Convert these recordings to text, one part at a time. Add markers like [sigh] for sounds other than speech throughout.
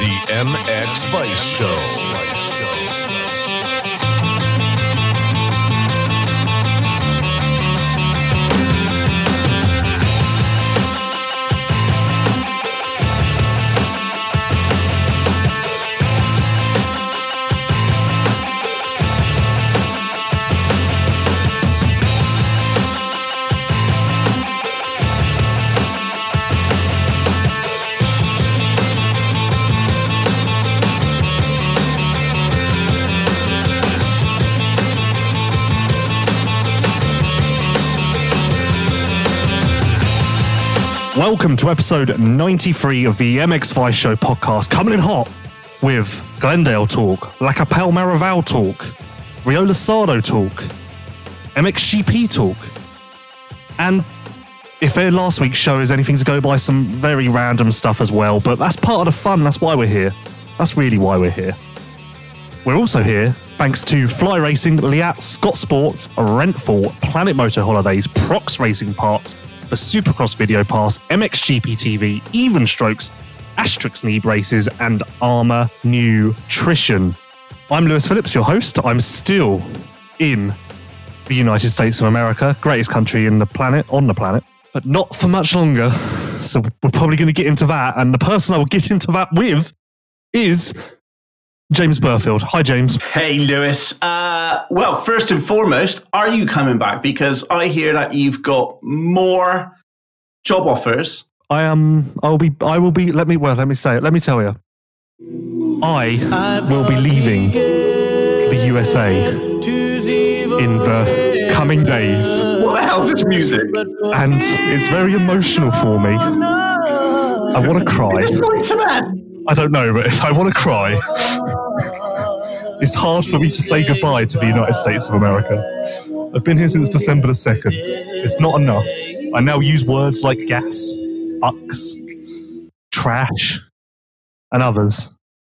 The MX Vice Show. Welcome to episode 93 of the MX Vice Show podcast, coming in hot with Glendale talk, La Capelle Marival talk, Riola Sardo talk, MXGP talk, and if last week's show is anything to go by, some very random stuff as well. But that's part of the fun. That's why we're here. That's really why we're here. We're also here thanks to Fly Racing, Leatt, Scott Sports, Rentful, Planet Motor Holidays, Prox Racing Parts, the Supercross Video Pass, MXGP TV, Even Strokes, Asterisk Knee Braces, and Armour Nutrition. I'm Lewis Phillips, your host. I'm still in the United States of America, greatest country in the planet, on the planet, but not for much longer. So we're probably going to get into that. And the person I will get into that with is James Burfield. Hi, James. Hey, Lewis. Uh, well, first and foremost, are you coming back? Because I hear that you've got more job offers. I am. I will be. I will be. Let me. Well, let me say it. Let me tell you. I will be leaving the USA in the coming days, What the hell's this music? and it's very emotional for me. I want to cry. It's Boyz II Men. I don't know, but [laughs] I want to cry. It's hard for me to say goodbye to the United States of America. I've been here since December the 2nd. It's not enough. I now use words like gas, ucks, trash, and others.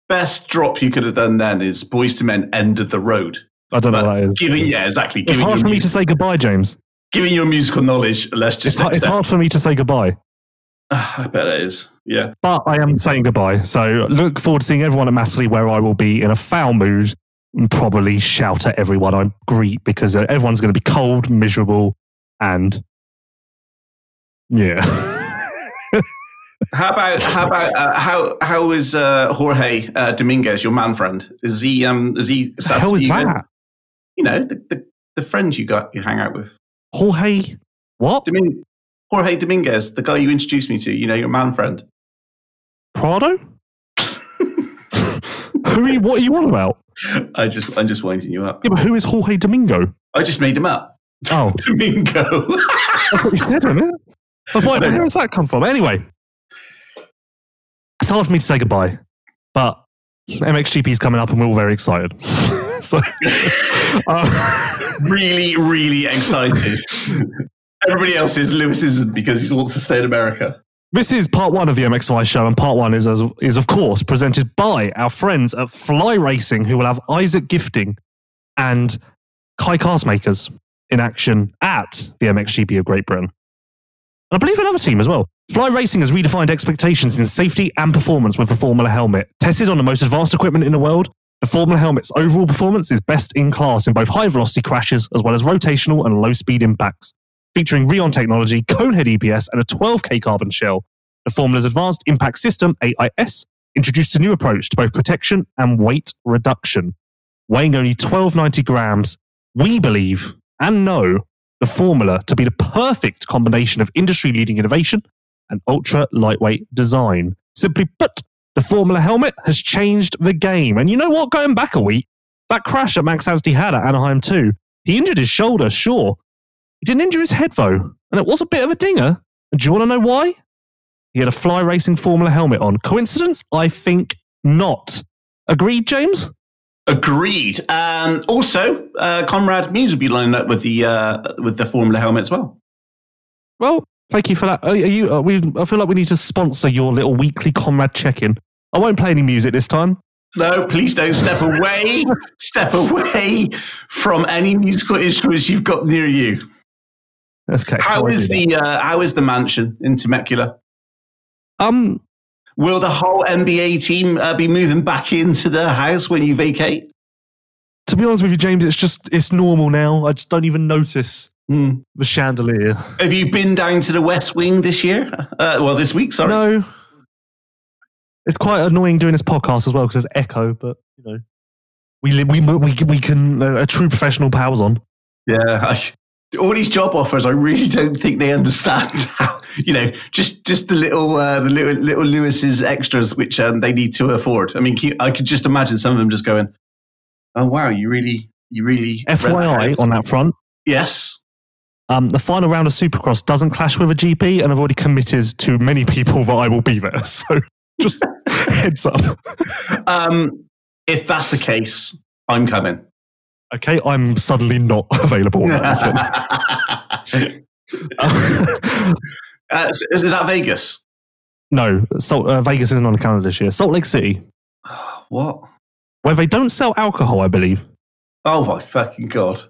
Best drop you could have done then is Boyz II Men End of the Road. I don't know what that is. Giving, yeah, exactly. It's hard for me to say goodbye, James. giving your musical knowledge, let's It's just hard, it's accept. hard for me to say goodbye. [sighs] I bet it is. Yeah. But I am saying goodbye. So look forward to seeing everyone at Matterley, where I will be in a foul mood and probably shout at everyone I greet because everyone's going to be cold, miserable, and yeah. [laughs] How about how about uh, how how is uh, Jorge uh, Dominguez, your man friend? Is he um is he the hell is that? You know the, the the friend you got you hang out with. Jorge? What? Domin- Jorge Dominguez, the guy you introduced me to. You know your man friend. Prado? who are you, what are you on about? I just I'm just winding you up. Yeah, but who is Jorge Domingo? I just made him up. Oh, [laughs] Domingo. that's what you said, isn't it? [laughs] But why, where does that come from? Anyway, it's hard for me to say goodbye, but MXGP is coming up and we're all very excited. [laughs] so, uh, really, really excited. Everybody else is. Lewis isn't because he wants to stay in America. this is part one of the MX Vice show, and part one is, as, is of course, presented by our friends at Fly Racing, who will have Isak Gifting and Kay Karssemakers in action at the MXGP of Great Britain. And I believe another team as well. Fly Racing has redefined expectations in safety and performance with the Formula helmet. Tested on the most advanced equipment in the world, the Formula helmet's overall performance is best in class in both high velocity crashes as well as rotational and low speed impacts. Featuring Rheon technology, Conehead EPS, and a 12K carbon shell, the Formula's Advanced Impact System, AIS, introduced a new approach to both protection and weight reduction. Weighing only 1290 grams, we believe and know the formula to be the perfect combination of industry leading innovation and ultra lightweight design. Simply put, the Formula helmet has changed the game. And you know what? Going back a week, that crash that Max Anstie had at Anaheim 2, he injured his shoulder, sure. He didn't injure his head, though. And it was a bit of a dinger. And do you want to know why? He had a fly racing Formula helmet on. Coincidence? I think not. Agreed, James? Agreed. Um, also, uh, Comrade Muse will be lining up with the uh, with the Formula helmet as well. Well, thank you for that. Are, you? Are we, I feel like we need to sponsor your little weekly comrade check-in. I won't play any music this time. No, please don't step away. [laughs] step away from any musical instruments you've got near you. Okay. How is the uh, how is the mansion in Temecula? Um, Will the whole NBA team uh, be moving back into the house when you vacate? To be honest with you, James, it's just it's normal now. I just don't even notice Hmm. the chandelier. Have you been down to the West Wing this year? Uh, well, this week, sorry. No. It's quite annoying doing this podcast as well because there's echo, but you know, we we we we can uh, a true professional powers on. Yeah, [laughs] I, all these job offers, I really don't think they understand [laughs] how you know just just the little uh, the little little Lewis's extras which um, they need to afford. I mean, I could just imagine some of them just going, "Oh wow, you really you really." FYI on that front, yes. um, the final round of Supercross doesn't clash with a GP, and I've already committed to many people that I will be there. [laughs] So just [laughs] heads up. Um, if that's the case, I'm coming. Okay, I'm suddenly not [laughs] available. [laughs] [laughs] Uh, is, is that Vegas? no, Salt, uh, Vegas isn't on the calendar this year. Salt Lake City, [sighs] What? where they don't sell alcohol, I believe. Oh my fucking god!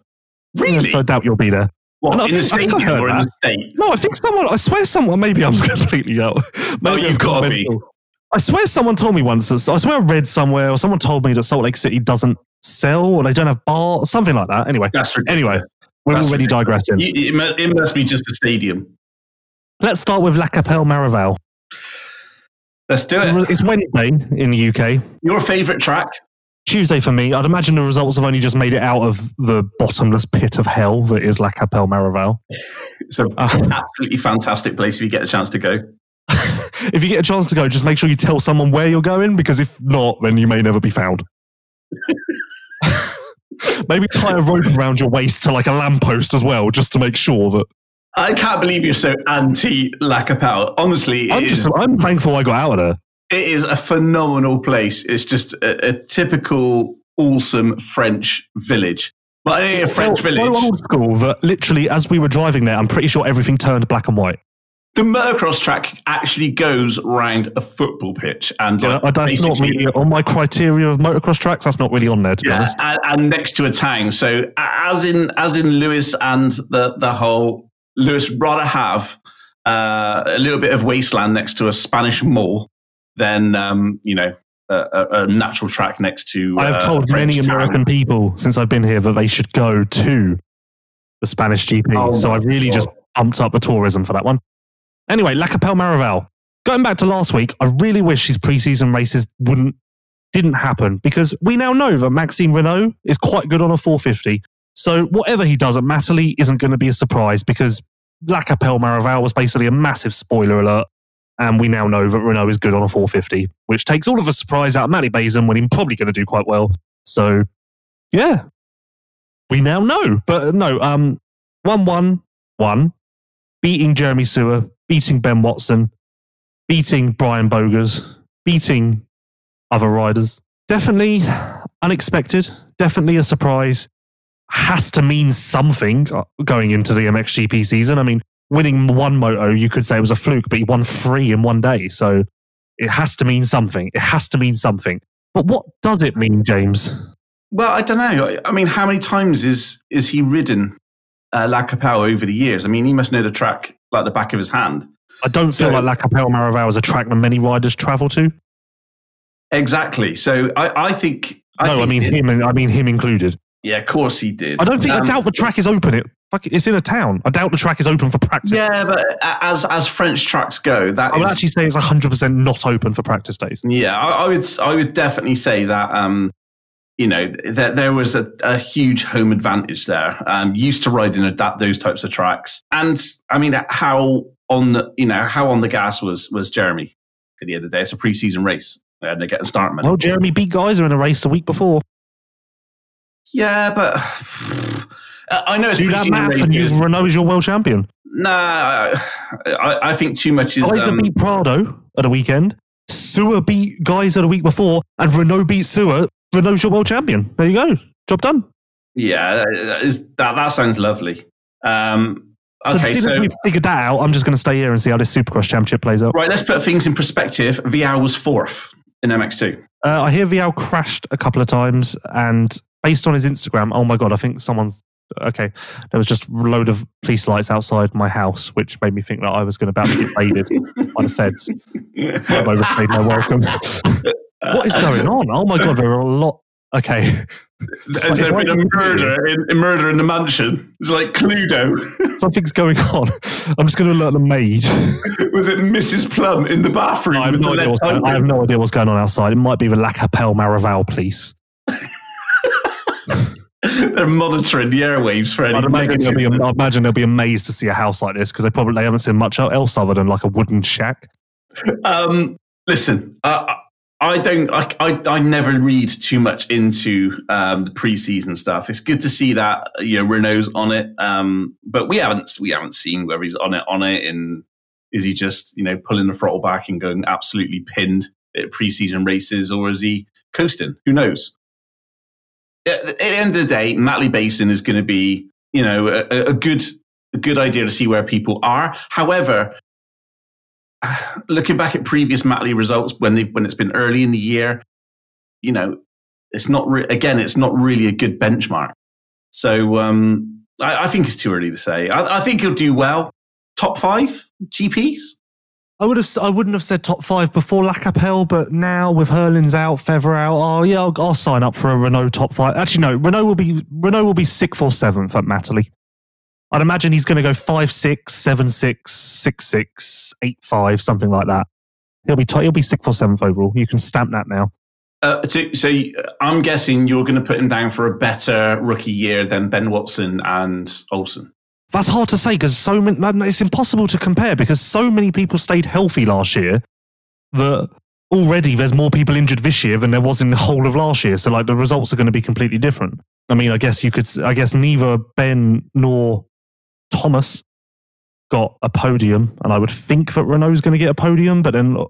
Really? So I doubt you'll be there. what No, in the stadium or in the state? No, I think someone. I swear, someone. Maybe I'm completely out. Maybe you've I've gotta be. I swear, someone told me once. I swear, I read somewhere, or someone told me that Salt Lake City doesn't sell, or they don't have bar, something like that. Anyway, That's ridiculous. anyway, we're That's already digressing. You- It must, it must be just a stadium. Let's start with La Capelle Marival. Let's do it. It's Wednesday in the UK. Your favourite track? Tuesday for me. I'd imagine the results have only just made it out of the bottomless pit of hell that is La Capelle Marival. [laughs] It's an Uh, absolutely fantastic place if you get a chance to go. If you get a chance to go, just make sure you tell someone where you're going because if not, then you may never be found. [laughs] Maybe tie a rope around your waist to like a lamppost as well, just to make sure that. I can't believe you're so anti La Capelle. Honestly, I'm is, just, I'm thankful I got out of there. it is a phenomenal place. It's just a, a typical awesome French village. But a French village. so old school that literally, as we were driving there, I'm pretty sure everything turned black and white. The motocross track actually goes round a football pitch, and Yeah, like, that's not me on my criteria of motocross tracks. That's not really on there, to be honest. and, and next to a town. So as in as in Lewis and the the whole Lewis rather have uh, a little bit of wasteland next to a Spanish mall than um, you know a, a, natural track next to. I have uh, told many town. American people since I've been here that they should go to the Spanish GP. Oh so I've really God. just pumped up the tourism for that one. Anyway, La Capelle Marival. Going back to last week, I really wish his preseason races wouldn't didn't happen because we now know that Maxime Renault is quite good on a 450. So whatever he does at Matterley isn't going to be a surprise because La Capelle Marival was basically a massive spoiler alert. And we now know that Renault is good on a 450, which takes all of the surprise out of Matterley Basin when he's probably going to do quite well. So, yeah, we now know. But no, um, 1 1 1, beating Jeremy Seewer, beating Ben Watson, beating Brian Bogers, beating other riders. Definitely unexpected, definitely a surprise. Has to mean something uh, going into the MXGP season. I mean, winning one moto, you could say it was a fluke, but he won three in one day. So it has to mean something. It has to mean something. But what does it mean, James? Well, I don't know. I mean, how many times is is he ridden uh, La Capelle over the years? I mean, he must know the track like the back of his hand. I don't feel So- like La Capelle Marival is a track that many riders travel to. Exactly. So I, I think. I no, I mean it- him, and I mean him included. Yeah, of course he did. I don't think. I Um, doubt the track is open. It fuck, it's in a town. I doubt the track is open for practice. Yeah, but as as French tracks go, that I would is- actually say it's hundred percent not open for practice days. Yeah, I, I would. I would definitely say that. Um, you know, that there was a, a huge home advantage there. Um, used to riding that those types of tracks, and I mean, how on the you know how on the gas was was Jeremy at the end of the day. It's a preseason race, and they're getting start. Well, Jeremy beat Gajser in a race the week before. yeah, but [sighs] I know it's Do that math, and you. Renault is your world champion. Nah, I, I, think too much is. Gajser Um, beat Prado at the weekend. Seewer beat Gajser the week before, and Renault beat Seewer. Your world champion. There you go. Job done. yeah, that, is, that that sounds lovely. Um, So okay, since so we've figured that out, I'm just going to stay here and see how this Supercross Championship plays out. right, let's put things in perspective. Vialle was fourth in MX2. Uh, I hear Vialle crashed a couple of times, and based on his Instagram, oh my god, I think someone's okay, there was just a load of police lights outside my house, which made me think that I was going to about to get raided by the feds. [laughs] I've overstayed my welcome. [laughs] what is [laughs] going on? Oh my god, there are a lot. Okay, Has there been a murder in, a murder in the mansion? It's like Cluedo. [laughs] something's going on. I'm just going to alert the maid. Was it Mrs. Plum in the bathroom? I have, no the idea what's going, I have no idea what's going on outside. It might be the La Capelle Marival police. [laughs] They're monitoring the airwaves for any I'd imagine, they'll be, I'd imagine they'll be amazed to see a house like this because they probably they haven't seen much else other than like a wooden shack. Um, listen, uh, I don't. I, I I never read too much into um, the preseason stuff. It's good to see that you know Renault's on it, um, but we haven't we haven't seen whether he's on it on it, and is he just you know pulling the throttle back and going absolutely pinned at preseason races, or is he coasting? Who knows? At the end of the day, Matterley Basin is going to be you know a, a good a good idea to see where people are. However, [sighs] looking back at previous Matterley results when they when it's been early in the year, you know, it's not re- again, it's not really a good benchmark. So um, I, I think it's too early to say. I, I think he'll do well. Top five GPs. I would have I wouldn't have said top five before Lacapelle, but now with Herlings out, Febvre out, oh yeah, I'll, I'll sign up for a Renault top five. Actually, no, Renault will be Renault will be sixth or seventh at Matterley. I'd imagine he's going to go five six, seven six, six six, eight five, something like that. He'll be t- he'll be sixth or seventh overall. You can stamp that now. Uh, so, so I'm guessing you're going to put him down for a better rookie year than Ben Watson and Olsen. That's hard to say because so many. It's impossible to compare because so many people stayed healthy last year that already there's more people injured this year than there was in the whole of last year. So like the results are going to be completely different. I mean, I guess you could. I guess neither Ben nor Thomas got a podium, and I would think that Renault's going to get a podium, but then uh,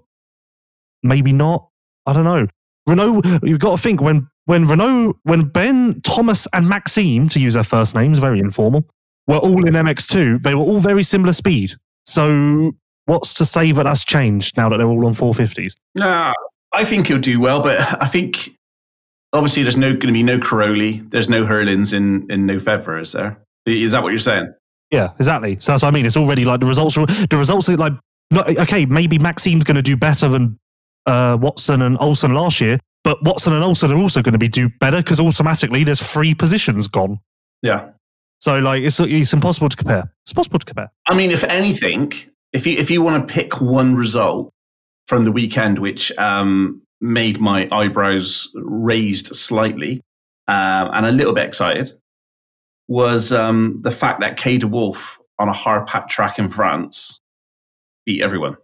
maybe not. I don't know. Renault, you've got to think when when Renault, when Ben, Thomas, and Maxime, to use their first names, very informal, were all in MX2, they were all very similar speed. So what's to say that that's changed now that they're all on 450s? Nah, I think he'll do well, but I think obviously there's no going to be no Cairoli, there's no Herlings in in no Febvre, is there? Is that what you're saying? Yeah, exactly. So that's what I mean. It's already like the results are the results are like okay, maybe Maxime's going to do better than uh, Watson and Olsen last year, but Watson and Olsen are also going to be do better because automatically there's three positions gone. Yeah. So like it's it's impossible to compare. It's possible to compare. I mean, if anything, if you if you want to pick one result from the weekend which um, made my eyebrows raised slightly um, and a little bit excited, was um, the fact that Kay de Wolf on a hard packed track in France beat everyone.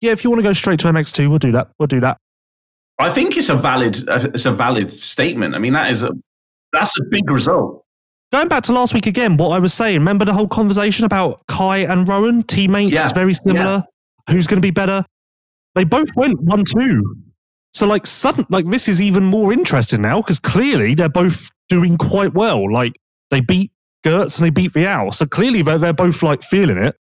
Yeah, if you want to go straight to MX2, we'll do that. We'll do that. I think it's a valid uh, it's a valid statement. I mean, that is a that's a big result. Going back to last week again, what I was saying, remember the whole conversation about Kay and Roan, teammates, Yeah, very similar. Who's going to be better? They both went one two. So like sudden, like this is even more interesting now because clearly they're both doing quite well. Like they beat Geerts and they beat Vialle, so clearly they're, they're both like feeling it.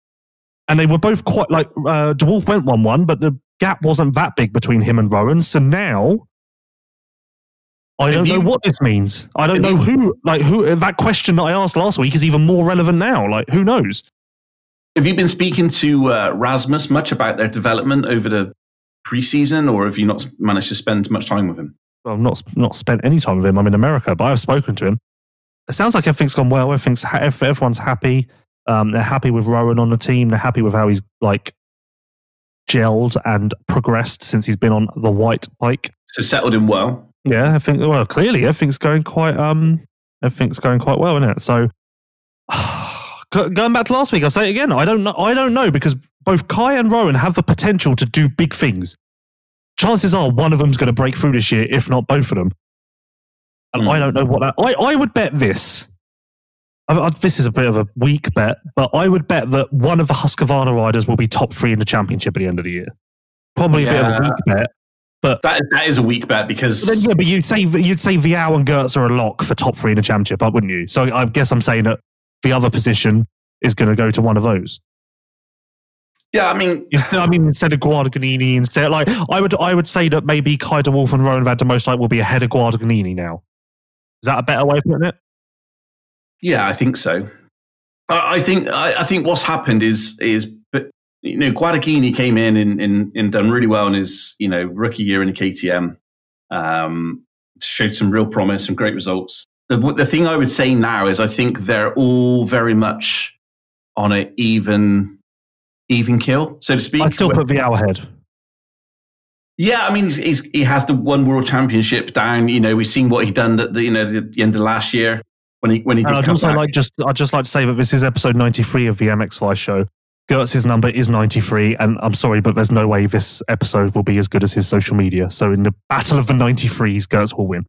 And they were both quite like uh, De Wolf went one one, but the gap wasn't that big between him and Roan. So now I don't know what this means. I don't know you- who like who that question that I asked last week is even more relevant now. Like who knows? Have you been speaking to uh, Rasmus much about their development over the preseason, or have you not managed to spend much time with him? Well, I've not not spent any time with him. I'm in America, but I've spoken to him. It sounds like everything's gone well. Everything's ha- everyone's happy. Um, they're happy with Roan on the team. They're happy with how he's like gelled and progressed since he's been on the white bike. So settled in well. Yeah, I think. Well, clearly everything's going quite. Um, everything's going quite well, isn't it? So, [sighs] going back to last week, I'll say it again. I don't know. I don't know because both Kay and Roan have the potential to do big things. Chances are one of them's going to break through this year, if not both of them. And Hmm. I don't know what that. I, I would bet this. I, I, this is a bit of a weak bet, but I would bet that one of the Husqvarna riders will be top three in the championship at the end of the year. Probably a bit of a weak bet. That that is a weak bet because But then, yeah, but you'd say you'd say Vialle and Geerts are a lock for top three in the championship, wouldn't you? So I guess I'm saying that the other position is going to go to one of those. yeah, I mean, Instead, I mean, instead of Guadagnini, instead, like I would, I would say that maybe Kay de Wolf and Roan van de Moosdijk like will be ahead of Guadagnini now. Is that a better way of putting it? Yeah, I think so. I, I think I, I, think what's happened is is you know Guadagnini came in and, and, and done really well in his you know rookie year in the KTM. Um, showed some real promise, some great results. The, the thing I would say now is I think they're all very much on an even even kill, so to speak. I still put the hour ahead. Yeah, I mean, he's, he's, he has the one world championship down. You know, we've seen what he done at the you know the end of last year when he when he did. I'd also back. like just I'd just like to say that this is episode ninety three of the MX Vice show. Geerts's number is 93, and I'm sorry, but there's no way this episode will be as good as his social media. So in the battle of the 93s, Geerts will win.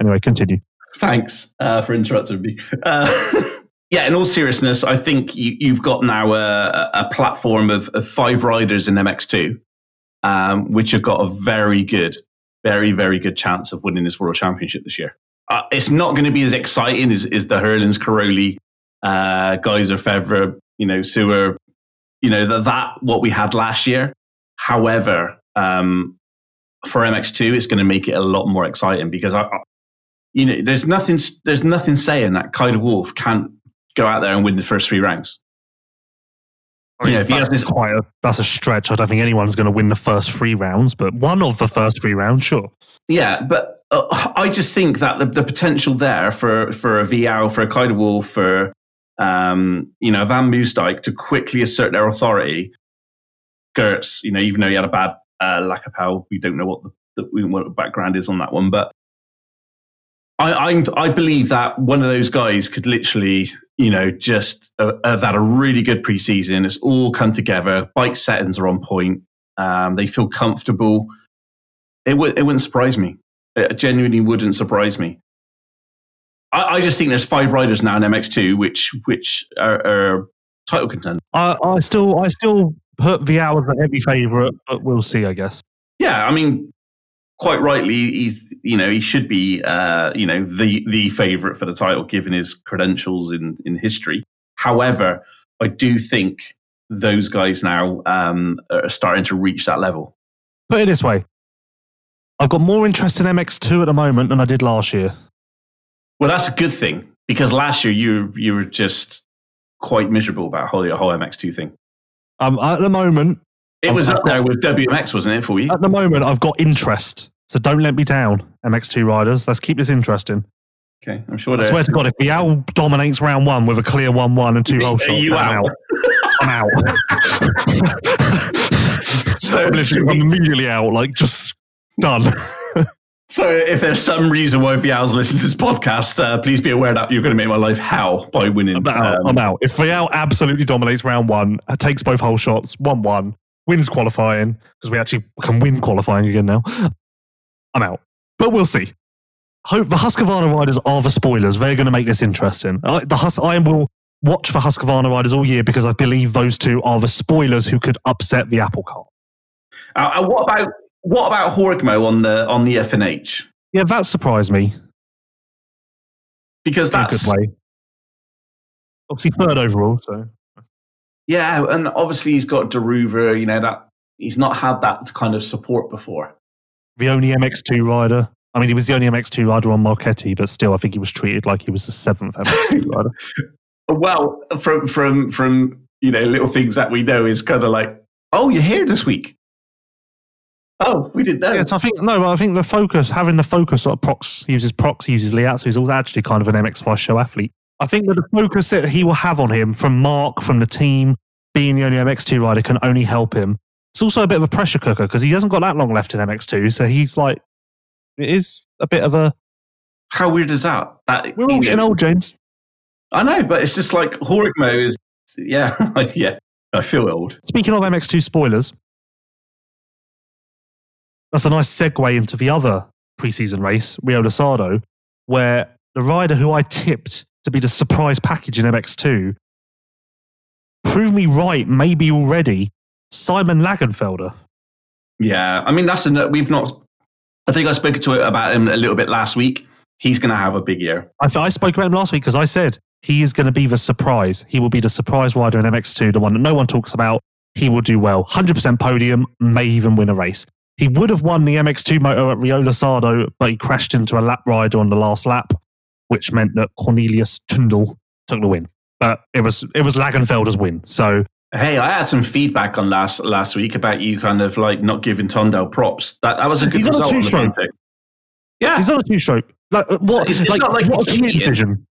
Anyway, continue. Thanks uh, for interrupting me. Uh, [laughs] yeah, in all seriousness, I think you, have got now a, a platform of, of, five riders in MX2, um, which have got a very good, very, very good chance of winning this World Championship this year. Uh, it's not going to be as exciting as, as the Herlings, Cairoli, uh, Gajser, Febvre, you know, Seewer, you know, that, that what we had last year. However, um, for MX2, it's going to make it a lot more exciting because I, I, you know, there's nothing, there's nothing saying that Kay Wolf can't go out there and win the first three rounds. You know, if he has this, quite a, that's a stretch. I don't think anyone's going to win the first three rounds, but one of the first three rounds, sure. Yeah, but uh, I just think that the, the potential there for for a Vialle, for a Kay de Wolf, for um, you know, Van Moosdijk to quickly assert their authority. Geerts, you know, even though he had a bad uh, Lacapelle, we don't know what the, the, what the background is on that one, but I, I, I believe that one of those guys could literally, you know, just uh, have had a really good preseason. It's all come together. Bike settings are on point. Um, they feel comfortable. It would it wouldn't surprise me. It genuinely wouldn't surprise me. I, I, just think there's five riders now in MX2 which which are, are title contenders. I, I still I still put Vialle as a heavy favourite, but we'll see. I guess. Yeah, I mean, quite rightly, he's you know he should be uh, you know the the favourite for the title given his credentials in in history. However, I do think those guys now um, are starting to reach that level. Put it this way, I've got more interest in MX2 at the moment than I did last year. Well, that's a good thing because last year you you were just quite miserable about whole, the whole MX2 thing. Um, at the moment, it was up there with WMX, wasn't it, for you? At the moment, I've got interest, so don't let me down, MX2 riders. Let's keep this interesting. Okay, I'm sure. I swear to God, if Vialle dominates round one with a clear one-one and two hole shots, you I'm out. I'm out. [laughs] [laughs] so I'm, I'm immediately out, like just done. [laughs] So, if there's some reason why Vialle's listening to this podcast, uh, please be aware that you're going to make my life hell by winning. I'm out. Um, I'm out. If Vialle absolutely dominates round one, uh, takes both whole shots, 1 1, wins qualifying, because we actually can win qualifying again now, I'm out. But we'll see. Hope the Husqvarna riders are the spoilers. They're going to make this interesting. I, the Hus- I will watch for Husqvarna riders all year because I believe those two are the spoilers who could upset the apple cart. Uh, uh what about what about Horigmo on the on the FNH? Yeah, that surprised me. Because that's good play. Obviously third overall, so yeah, and obviously he's got Daruva. You know that he's not had that kind of support before. The only MX2 rider. I mean, he was the only MX2 rider on Marchetti, but still, I think he was treated like he was the seventh MX2 [laughs] rider. Well, from from from you know little things that we know is kind of like, oh, you're here this week. Oh, we didn't know. Yes, I think no, but I think the focus, having the focus, of Prox uses Prox, uses Leatt, so he's also actually kind of an MX Vice show athlete. I think that the focus that he will have on him from Mark, from the team, being the only MX2 rider can only help him. It's also a bit of a pressure cooker because he hasn't got that long left in MX2, so he's like, it is a bit of a. How weird is that? That we're all getting know, old, James. I know, but it's just like Horigmo is. Yeah, [laughs] yeah. I feel old. Speaking of MX2 spoilers, that's a nice segue into the other preseason race, Riola Sardo, where the rider who I tipped to be the surprise package in MX2 proved me right, maybe already, Simon Längenfelder. Yeah, I mean that's a we've not. I think I spoke to it about him a little bit last week. He's going to have a big year. I, I spoke about him last week because I said he is going to be the surprise. He will be the surprise rider in MX2, the one that no one talks about. He will do well, hundred percent podium, may even win a race. He would have won the MX2 moto at Riola Sardo, but he crashed into a lap rider on the last lap. which meant that Cornelius Tondel took the win. But it was it was Längenfelder's win. So Hey, I had some feedback on last last week about you kind of like not giving Tondel props. That that was a good He's on a on the two-stroke. Banfield. Yeah, he's not a two stroke. Like uh, what? It's- it's like, not like what a career decision.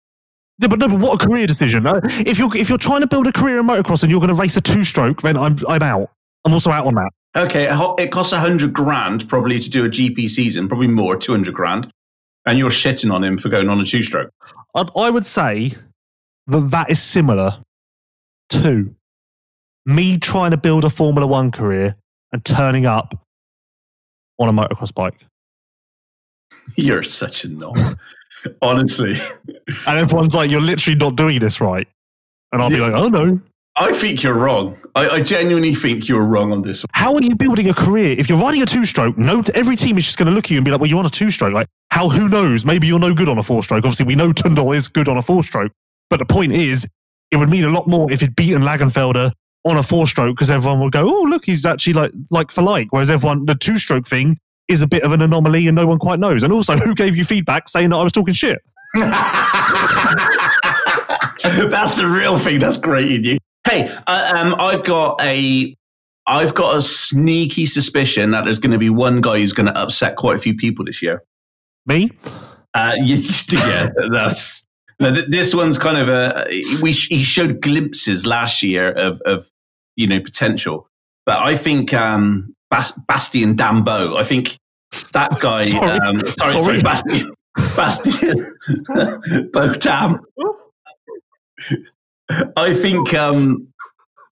Yeah, but no, but what a career decision. Uh, if you're if you're trying to build a career in motocross and you're going to race a two stroke, then I'm I'm out. I'm also out on that. Okay, it costs a hundred grand probably to do a GP season, probably more, two hundred grand, and you're shitting on him for going on a two stroke. I'd, I would say that that is similar to me trying to build a Formula One career and turning up on a motocross bike. [laughs] You're such a knob, honestly. And everyone's like, "You're literally not doing this right," and I'll be like, "Oh no." I think you're wrong. I, I genuinely think you're wrong on this. How are you building a career if you're riding a two-stroke? No, every team is just going to look at you and be like, "Well, you're on a two-stroke? Like, how? Who knows? Maybe you're no good on a four-stroke. Obviously, we know Tondel is good on a four-stroke, but the point is, it would mean a lot more if he'd beaten Längenfelder on a four-stroke because everyone would go, "Oh, look, he's actually like like for like." Whereas everyone, the two-stroke thing is a bit of an anomaly and no one quite knows. And also, [laughs] who gave you feedback saying that I was talking shit? [laughs] That's the real thing. That's great in you. Hey, uh, um, I've got a, I've got a sneaky suspicion that there's going to be one guy who's going to upset quite a few people this year. Me? Uh, you- [laughs] yeah, that's. No, th- this one's kind of a. We sh- he showed glimpses last year of of you know potential, but I think um, Bas- Bastian Dambo. I think that guy. [laughs] Sorry. Um, sorry, sorry, Sorry. Bastian. [laughs] Bastian [laughs] Botam. I think. Um,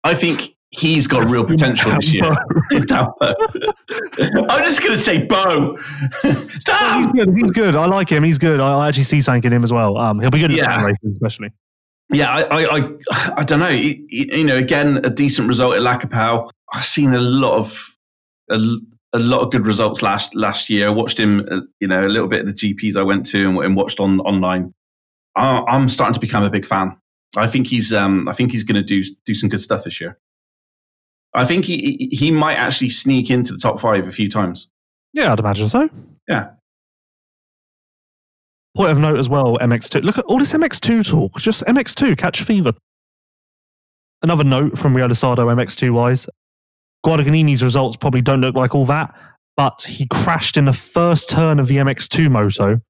I think he's got real potential this year. [laughs] I'm just going to say Bo. [laughs] He's good. He's good. I like him. He's good. I, I actually see something in him as well. Um, he'll be good at Yeah. races, especially. Yeah, I, I, I, I don't know. You, you know, again, a decent result at Lacapau. I've seen a lot of a, a lot of good results last last year. I watched him, uh, you know, a little bit of the GPs I went to and, and watched on online. I, I'm starting to become a big fan. I think he's, um, I think he's going to do do some good stuff this year. I think he he- might actually sneak into the top five a few times. Yeah, I'd imagine so. Yeah. Point of note as well, MX2. Look at all this MX2 talk. Just MX2, catch fever. Another note from Riola Sardo MX2 wise. Guadagnini's results probably don't look like all that, but he crashed in the first turn of the MX2 moto,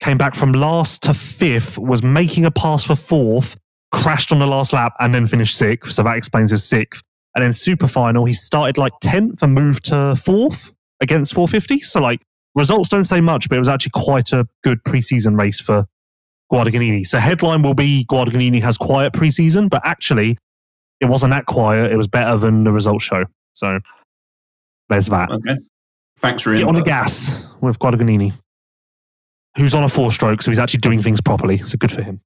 came back from last to fifth, was making a pass for fourth, crashed on the last lap, and then finished sixth. So that explains his sixth. And then super final, he started like 10th and moved to fourth against 450. So like results don't say much, but it was actually quite a good preseason race for Guadagnini. So headline will be Guadagnini has quiet preseason, but actually it wasn't that quiet. It was better than the results show. So there's that. Okay. Thanks Get on the gas with Guadagnini, who's on a four stroke, so he's actually doing things properly. So good for him.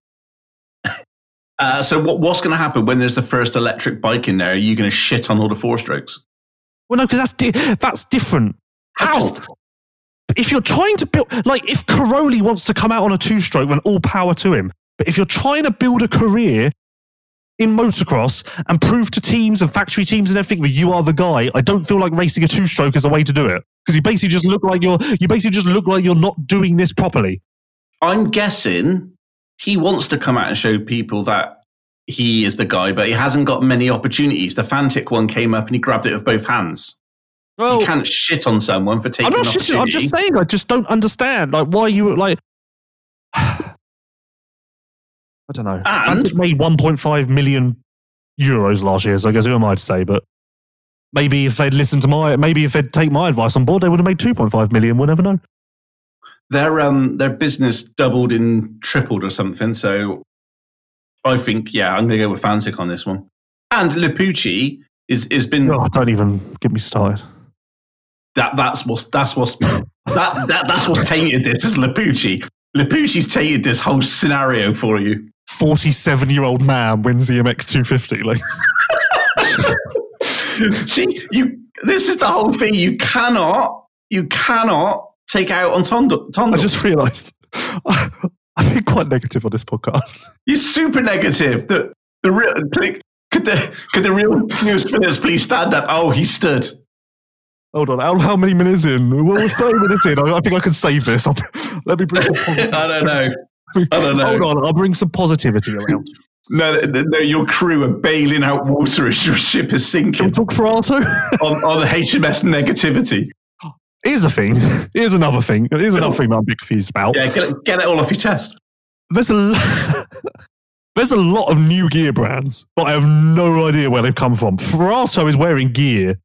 Uh, so what, what's going to happen when there's the first electric bike in there? Are you going to shit on all the four strokes? Well, no, because that's di- that's different. How? just- if you're trying to build, like, if Cairoli wants to come out on a two stroke, then all power to him. But if you're trying to build a career in motocross and prove to teams and factory teams and everything that you are the guy, I don't feel like racing a two stroke is a way to do it. Because you basically just look like you're, you basically just look like you're not doing this properly. I'm guessing he wants to come out and show people that he is the guy, but he hasn't got many opportunities. The Fantic one came up and he grabbed it with both hands. Well, you can't shit on someone for taking I'm not shitting, I'm just saying, I just don't understand. Like, why you, like, [sighs] I don't know. And- Fantic made 1.5 million euros last year, so I guess who am I to say? But maybe if they'd listened to my, maybe if they'd take my advice on board, they would have made 2.5 million. We'll never know. Their um their business doubled and tripled or something. So I think yeah, I'm going to go with Fantic on this one. And Lipucci is has been Oh, don't even get me started. that that's what's that's what's that, that that's what's tainted this is Lipucci. Lipucci's tainted this whole scenario for you. 47 year old man wins the MX 250. Like, [laughs] See, you this is the whole thing. You cannot you cannot take out on Tondel. I just realised [laughs] I've been quite negative on this podcast. You're super negative. The the real. Could the could the real news for this please stand up? Oh, he stood. Hold on, how, how many minutes in? We're 30 [laughs] minutes in. I, I think I can save this. I'll, let me bring some [laughs] I don't know. I don't know. Hold on, I'll bring some positivity around. No, no, your crew are bailing out water as your ship is Can we sinking talk Forato? on, on HMS negativity. Here's a thing. [laughs] Here's another thing. Here's another thing that I'm a bit confused about. Yeah, get it, get it all off your chest. There's a l- [laughs] there's a lot of new gear brands, but I have no idea where they've come from. Forato is wearing gear.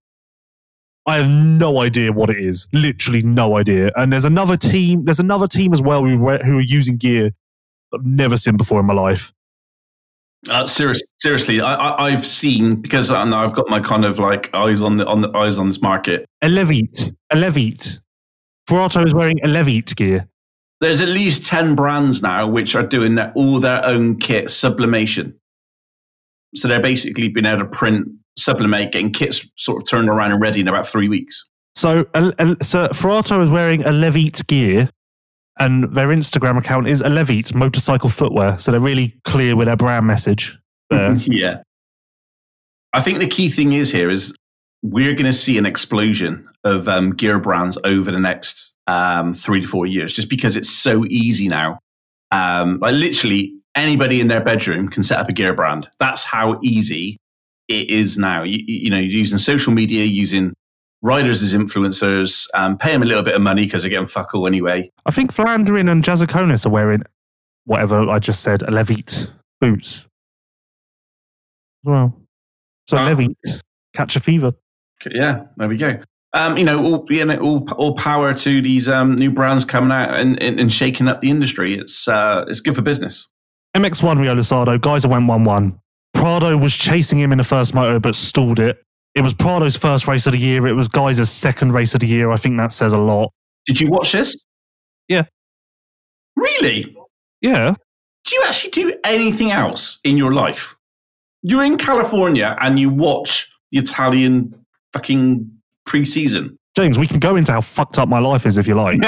I have no idea what it is. Literally no idea. And there's another team. There's another team as well who, who are using gear I've never seen before in my life. Uh, serious, seriously, I, I, I've seen because I know I've got my kind of like eyes on the on the eyes on this market. Elevate. Elevate. Forato is wearing Elevate gear. There's at least ten brands now which are doing their, all their own kit sublimation. So they're basically being able to print, sublimate, getting kits sort of turned around and ready in about three weeks. So, El- El- so Forato is wearing Elevate gear, and their Instagram account is Elevate Motorcycle Footwear. So they're really clear with their brand message. [laughs] Yeah. I think the key thing is here is we're going to see an explosion of um, gear brands over the next um, three to four years, just because it's so easy now. Um, like literally anybody in their bedroom can set up a gear brand. That's how easy it is now. You, you know, using social media, using riders as influencers, um, pay them a little bit of money because they're getting fuck all anyway. I think Flandrin and Jasikonis are wearing whatever I just said, Elevate boots. Well, so Ah. Elevate, catch a fever. Yeah, there we go. Um, you know, all, you know, all, all power to these um, new brands coming out and, and, and shaking up the industry. It's uh, it's good for business. MX1 Riola Sardo, Gajser went 1 1. Prado was chasing him in the first moto but stalled it. It was Prado's first race of the year. It was Gajser's second race of the year. I think that says a lot. Did you watch this? Yeah. Really? Yeah. Do you actually do anything else in your life? You're in California and you watch the Italian fucking preseason. James, we can go into how fucked up my life is if you like. [laughs]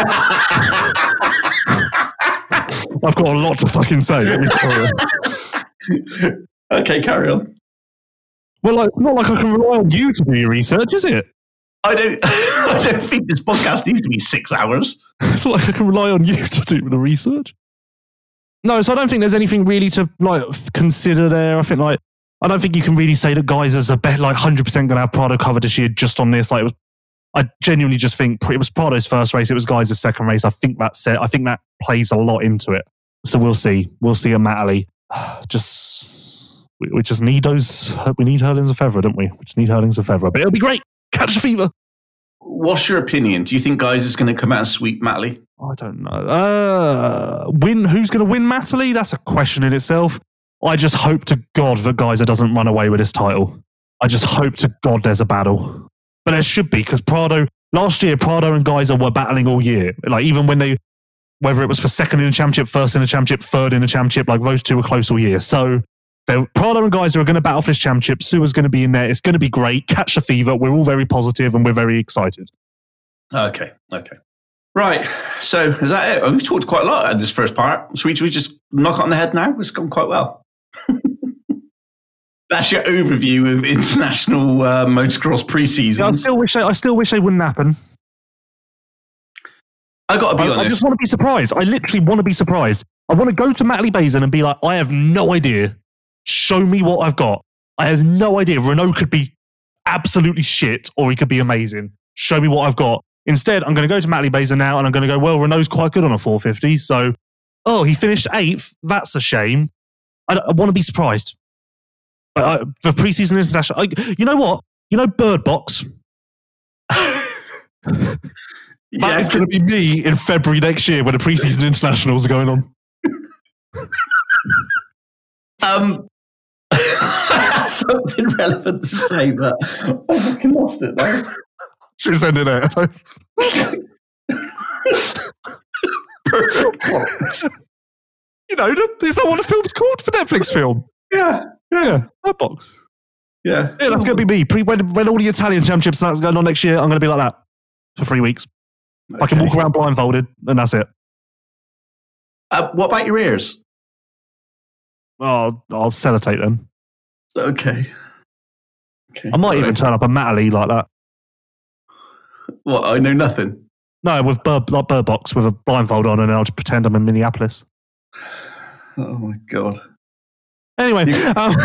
I've got a lot to fucking say. Let me tell you. okay, carry on. Well, like, it's not like I can rely on you to do your research, is it? I don't. [laughs] I don't think this podcast needs to be six hours. [laughs] It's not like I can rely on you [laughs] to do the research. No, so I don't think there's anything really to like consider there. I think like I don't think you can really say that Geysers are bet like 100 percent going to have Prado covered this year just on this. Like it was, I genuinely just think it was Prado's first race. It was Geysers' second race. I think that set. I think that plays a lot into it. So we'll see. We'll see at Matterley. [sighs] Just we, we just need those. We need Herlings of Febvre, don't we? We just need Herlings of Febvre. But it'll be great. Catch the fever. What's your opinion? Do you think guys is going to come out and sweep Matterley? I don't know. Uh, win? Who's going to win Matterley? That's a question in itself. I just hope to God that Gajser doesn't run away with this title. I just hope to God there's a battle. But there should be because Prado last year, Prado and Gajser were battling all year. Like even when they, whether it was for second in the championship, first in the championship, third in the championship, like those two were close all year. So they're- Prado and Gajser are going to battle for this championship. Sua's going to be in there. It's going to be great. Catch the fever. We're all very positive and we're very excited. Okay, okay. Right. So is that it? We talked quite a lot in this first part. We, should we just knock it on the head now? It's gone quite well. [laughs] That's your overview of international uh, motocross Yeah, I still wish. They, I still wish they wouldn't happen. I got to be I, I just want to be surprised. I literally want to be surprised. I want to go to Matterley Basin and be like, I have no idea. Show me what I've got. I have no idea. Renault could be absolutely shit or he could be amazing. Show me what I've got. Instead, I'm going to go to Matterley Basin now and I'm going to go, well, Renault's quite good on a 450. So, oh, he finished eighth. That's a shame. I, I want to be surprised. Uh, the preseason international. I, you know what? You know Bird Box? [laughs] That yeah, is going to be me in February next year when the preseason internationals are going on. [laughs] um, [laughs] something relevant to say, but I fucking lost it though. Should send it out. you know, is that what the film's called for Netflix film? yeah, Yeah, that box. yeah. Yeah, that's going to be me. Pre- when, when all the Italian championships are going on next year, I'm going to be like that for three weeks. I can walk around blindfolded, and that's it. Uh, what about your ears? Oh, I'll sellotape them. Okay. okay. I might Sorry. even turn up a Matterley like that. What? I know nothing. No, with bird, like bird box with a blindfold on, and I'll just pretend I'm in Minneapolis. [sighs] Oh my god. Anyway, [laughs] um,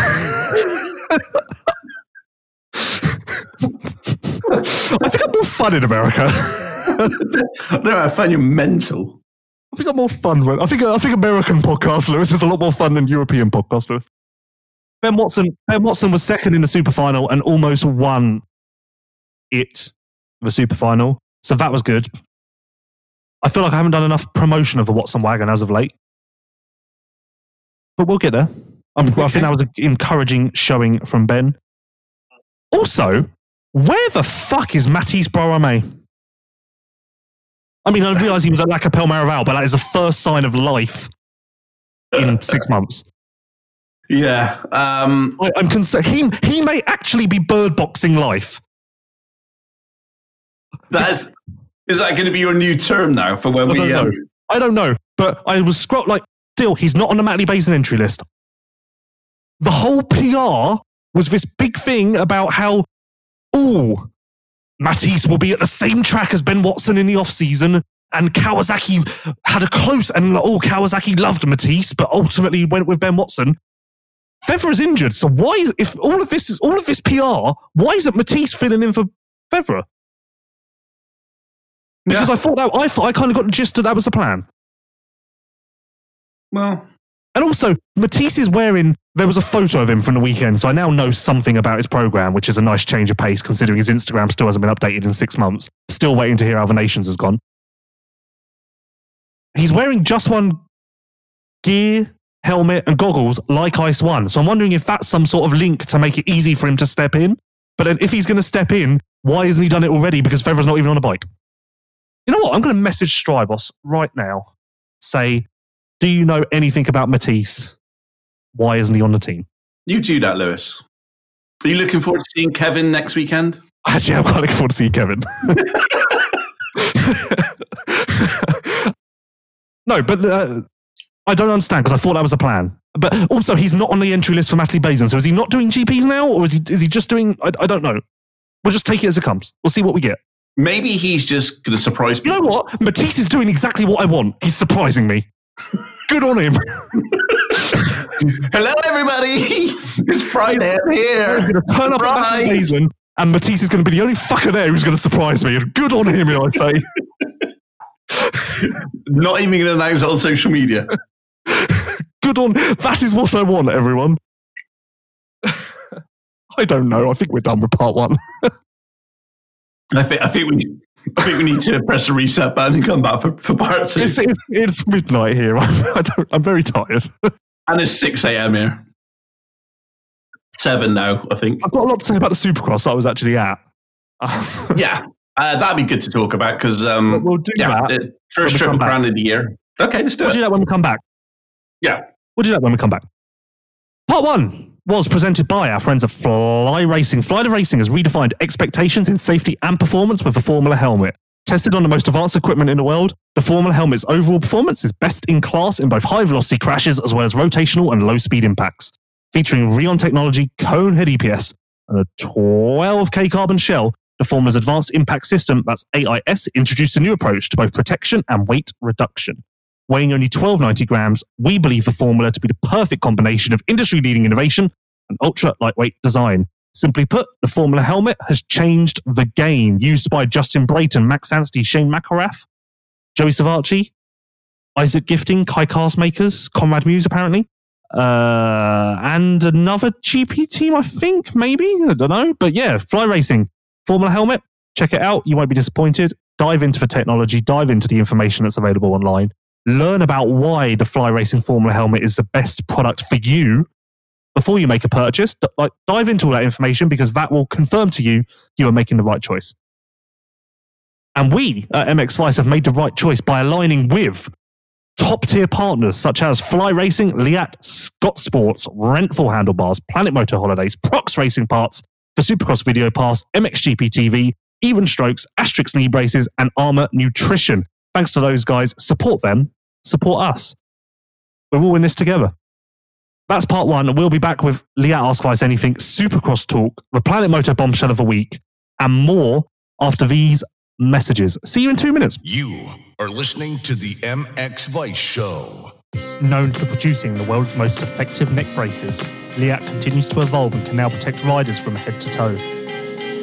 I think I'm more fun in America. [laughs] no, I find you mental. I think I'm more fun. When, I think I think American podcast Lewis is a lot more fun than European podcast Lewis. Ben Watson. Ben Watson was second in the super final and almost won it, the super final. So that was good. I feel like I haven't done enough promotion of the Watson wagon as of late, but we'll get there. I'm, I think that was an encouraging showing from Ben. Also, where the fuck is Matisse Boisramé? I mean, I realise he was at La Capelle Marival, but that is the first sign of life in six [laughs] months. Yeah. Um, I, I'm concerned. He, he may actually be bird boxing life. that's is that going to be your new term now for when I we? don't know. Um, I don't know, but I was scroll like still he's not on the Matterley Basin entry list. The whole PR was this big thing about how oh Matisse will be at the same track as Ben Watson in the off season. And Kawasaki had a close, and oh, Kawasaki loved Matisse, but ultimately went with Ben Watson. Febvre is injured, so why, is, if all of this is all of this PR, why isn't Matisse filling in for Febvre? Because Yeah. I thought that I thought I kind of got the gist that that was the plan. well, And also, Matisse is wearing. There was a photo of him from the weekend, so I now know something about his program, which is a nice change of pace considering his Instagram still hasn't been updated in six months. Still waiting to hear how the nations has gone. He's wearing just one gear, helmet, and goggles like Ice One. So I'm wondering if that's some sort of link to make it easy for him to step in. But then if he's going to step in, why hasn't he done it already? Because Febvre's not even on a bike. You know what? I'm going to message Strijbos right now. Say, do you know anything about Matisse? Why isn't he on the team? you do that, Lewis. Are you looking forward to seeing Kevin next weekend? [laughs] Actually, I'm quite looking forward to seeing Kevin. [laughs] [laughs] no, but uh, I don't understand because I thought that was a plan. But also, he's not on the entry list for Matterley Basin. So is he not doing GPs now, or is he is he just doing? I, I don't know. We'll just take it as it comes. We'll see what we get. Maybe he's just going to surprise me. You know what? Matisse is doing exactly what I want. He's surprising me. Good on him. [laughs] Hello, everybody. [laughs] It's Friday. I'm here. going to turn up at Basin, and Matisse is going to be the only fucker there who's going to surprise me. And good on him, I say. [laughs] Not even going to announce it on social media. [laughs] Good on. That is what I want, everyone. [laughs] I don't know. I think we're done with part one. [laughs] I think I think we I think we need to press a reset button and come back for, for part two. It's, it's, it's midnight here. I'm, I don't, I'm very tired. and it's six a.m. here. Seven now, I think. I've got a lot to say about the Supercross I was actually at. Yeah, uh, that'd be good to talk about because um, we'll do yeah, that. first when we triple come crown of the year. Okay, let's do We'll it. do that when we come back. Yeah. Do that when we come back. Part one was presented by our friends at Fly Racing. Fly Racing has redefined expectations in safety and performance with the Formula helmet. Tested on the most advanced equipment in the world, the Formula helmet's overall performance is best in class in both high velocity crashes as well as rotational and low speed impacts. Featuring Rheon technology, cone head EPS, and a 12K carbon shell, the Formula's advanced impact system, that's AIS, introduced a new approach to both protection and weight reduction weighing only 1290 grams, we believe the formula to be the perfect combination of industry leading innovation and ultra lightweight design. Simply put, the Formula helmet has changed the game. Used by Justin Brayton, Max Anstey, Shane McElrath, Joey Savatgy, Isak Gifting, Kay Karssemakers, Conrad Mewse, apparently, uh, and another GP team, I think, maybe. I don't know. But yeah, Fly Racing, Formula helmet, check it out. You won't be disappointed. Dive into the technology, dive into the information that's available online learn about why the Fly Racing Formula helmet is the best product for you before you make a purchase. Like, dive into all that information because that will confirm to you you are making the right choice. And we at MX Vice have made the right choice by aligning with top tier partners such as Fly Racing, Leatt, Scott Sports, Renthal Handlebars, Planet Motor Holidays, Prox Racing Parts, the Supercross Video Pass, MXGP TV, Even Strokes, Asterisk Knee Braces, and Armour Nutrition. Thanks to those guys. Support them, support us. We're all in this together. That's part one. We'll be back with Leatt Ask Vice Anything, Supercross Talk, the Planet Motor Bombshell of the Week, and more after these messages. See you in two minutes. You are listening to the MX Vice Show. Known for producing the world's most effective neck braces, Leatt continues to evolve and can now protect riders from head to toe.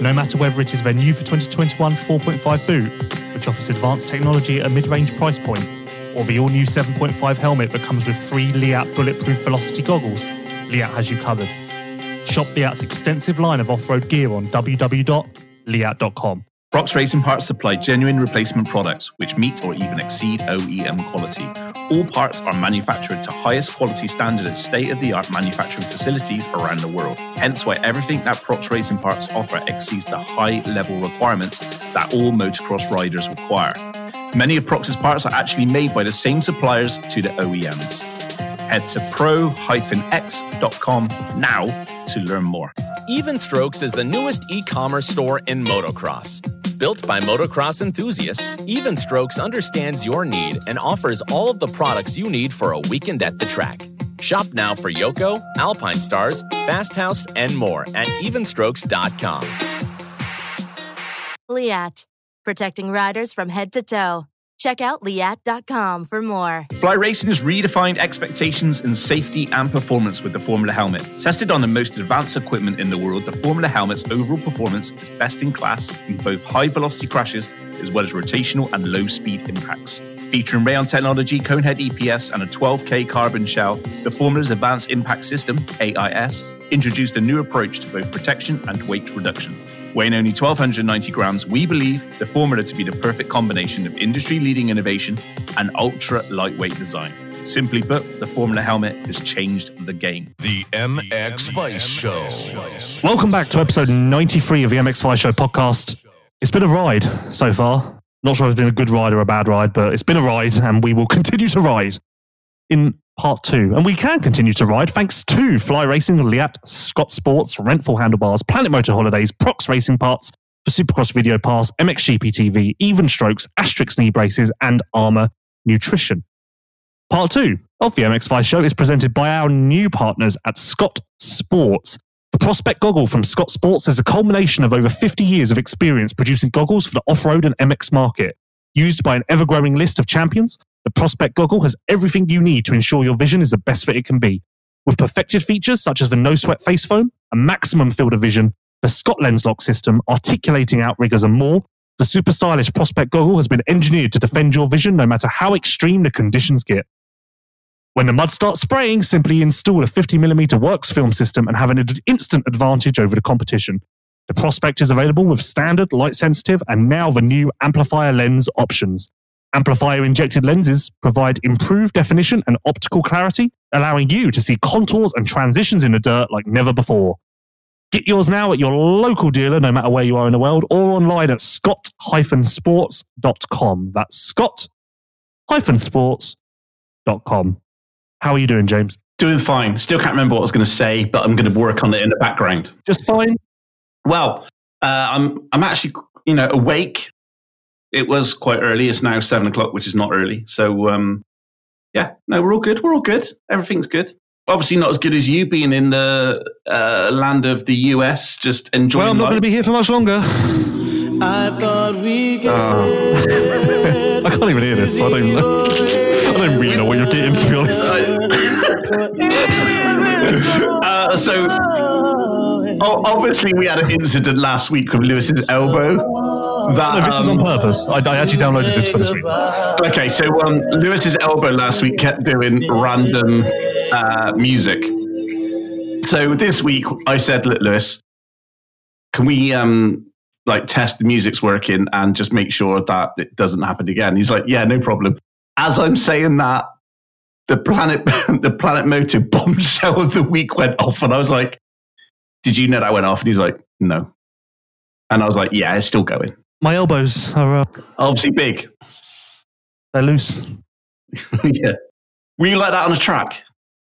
No matter whether it is their new for 2021 4.5 boot, which offers advanced technology at a mid range price point, or the all new 7.5 helmet that comes with free Leatt bulletproof velocity goggles, Leatt has you covered. Shop Leatt's extensive line of off road gear on www.leatt.com. Prox Racing Parts supply genuine replacement products which meet or even exceed OEM quality. All parts are manufactured to highest quality standard at state of the art manufacturing facilities around the world. Hence why everything that Prox Racing Parts offer exceeds the high level requirements that all motocross riders require. Many of Prox's parts are actually made by the same suppliers to the OEMs. Head to pro-x.com now to learn more. Even Strokes is the newest e commerce store in motocross. Built by motocross enthusiasts, Even Strokes understands your need and offers all of the products you need for a weekend at the track. Shop now for Yoko, Alpine Stars, Fast House, and more at evenstrokes.com. Leatt, protecting riders from head to toe. Check out Leatt.com for more. Fly Racing has redefined expectations in safety and performance with the Formula helmet. Tested on the most advanced equipment in the world, the Formula helmet's overall performance is best in class in both high velocity crashes as well as rotational and low speed impacts. Featuring Rheon technology, Conehead EPS, and a 12K carbon shell, the Formula's Advanced Impact System, AIS, introduced a new approach to both protection and weight reduction. Weighing only 1,290 grams, we believe the formula to be the perfect combination of industry leading innovation and ultra lightweight design. Simply put, the Formula helmet has changed the game. The MX Vice Show. Welcome back to episode 93 of the MX Vice Show podcast. It's been a ride so far. Not sure if it's been a good ride or a bad ride, but it's been a ride and we will [laughs] continue to ride in part two. And we can continue to ride thanks to Fly Racing, Leatt, Scott Sports, Renthal Handlebars, Planet Motor Holidays, Prox Racing Parts, for Supercross Video Pass, MXGP TV, Even Strokes, Asterisk Knee Braces, and Armour Nutrition. Part two of the MX Vice Show is presented by our new partners at Scott Sports. The Prospect Goggle from Scott Sports is a culmination of over 50 years of experience producing goggles for the off road and MX market. Used by an ever growing list of champions, the Prospect Goggle has everything you need to ensure your vision is the best fit it can be. With perfected features such as the no sweat face foam, a maximum field of vision, the Scott lens lock system, articulating outriggers, and more, the super stylish Prospect Goggle has been engineered to defend your vision no matter how extreme the conditions get. When the mud starts spraying, simply install a 50mm works film system and have an instant advantage over the competition. The Prospect is available with standard, light sensitive, and now the new amplifier lens options. Amplifier injected lenses provide improved definition and optical clarity, allowing you to see contours and transitions in the dirt like never before. Get yours now at your local dealer, no matter where you are in the world, or online at scott-sports.com. That's scott-sports.com. How are you doing, James? Doing fine. Still can't remember what I was going to say, but I'm going to work on it in the background. Just fine. Well, uh, I'm I'm actually you know awake. It was quite early. It's now seven o'clock, which is not early. So um, yeah, no, we're all good. We're all good. Everything's good. Obviously, not as good as you being in the uh, land of the US, just enjoying. Well, I'm not life. going to be here for much longer. I thought we could I can't even hear this. I don't know. I don't really know what you're getting, to be honest. [laughs] Uh, so obviously, we had an incident last week with Lewis's elbow. That No, this is on um, purpose. I, I actually downloaded this for this reason. Okay, so um, Lewis's elbow last week kept doing random uh, music. So this week I said, "Look, Lewis, can we um, like test the music's working and just make sure that it doesn't happen again?" He's like, "Yeah, no problem." As I'm saying that, the planet [laughs] the Planet motor bombshell of the week went off, and I was like, "Did you know that went off?" And he's like, "No," and I was like, "Yeah, it's still going. My elbows are uh, Obviously big." they're loose. [laughs] yeah. Were you like that on a track?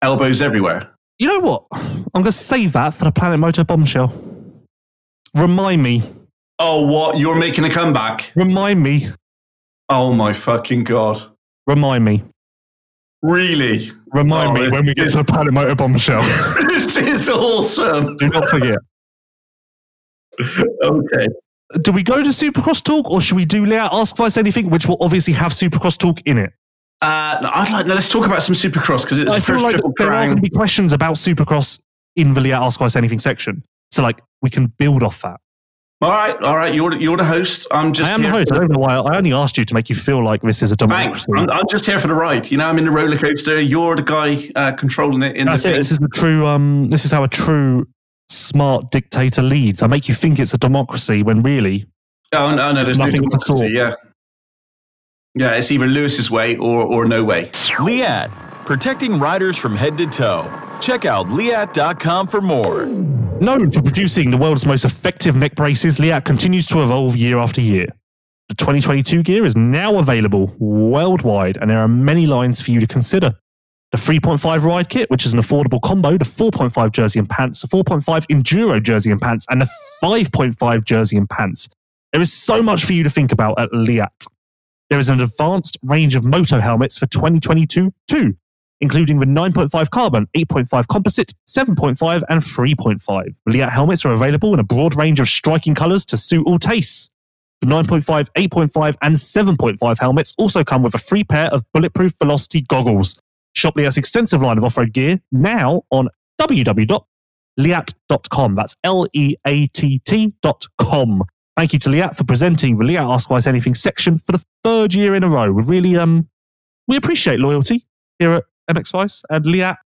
Elbows everywhere. You know what? I'm going to save that for the Planet Motor bombshell. Remind me. Oh, what? You're making a comeback? Remind me. Oh my fucking god! Remind me. Really? Remind Oh, me when we get to the Planet Moto bombshell. [laughs] this is awesome. Do not forget. Okay. Do we go to Supercross Talk or should we do Leatt Ask Vice Anything, which will obviously have Supercross Talk in it? Uh, no, I'd like. No, let's talk about some Supercross because it's I the feel first like triple there are going crown. to be questions about Supercross in the Leatt Ask Us Anything section. So, like, we can build off that. All right, all right. You're the- you're the host. I'm just. I am the here host. I don't know why. I only asked you to make you feel like this is a Thanks. democracy. I'm, I'm just here for the ride. You know, I'm in the roller coaster. You're the guy uh, controlling it. In That's the it. thing. This is the true. Um, this is how a true smart dictator leads. I make you think it's a democracy when really Oh no, no, there's no nothing of the democracy. sort. Yeah, yeah. It's either Lewis's way or or no way. Leatt, protecting riders from head to toe. Check out leatt.com for more. Known for producing the world's most effective neck braces, Leatt continues to evolve year after year. The 2022 gear is now available worldwide, and there are many lines for you to consider. The 3.5 ride kit, which is an affordable combo, the 4.5 jersey and pants, the 4.5 enduro jersey and pants, and the 5.5 jersey and pants. There is so much for you to think about at Leatt. There is an advanced range of moto helmets for 2022 too, including the 9.5 carbon, 8.5 composite, 7.5, and 3.5. Leatt helmets are available in a broad range of striking colors to suit all tastes. The 9.5, 8.5, and 7.5 helmets also come with a free pair of bulletproof velocity goggles. Shop Leatt's extensive line of off-road gear now on www.leatt.com. That's L-E-A-T-T.com. Thank you to Leatt for presenting the Leatt Ask Us Anything section for the third year in a row. We really um we appreciate loyalty here at MX Vice and Leatt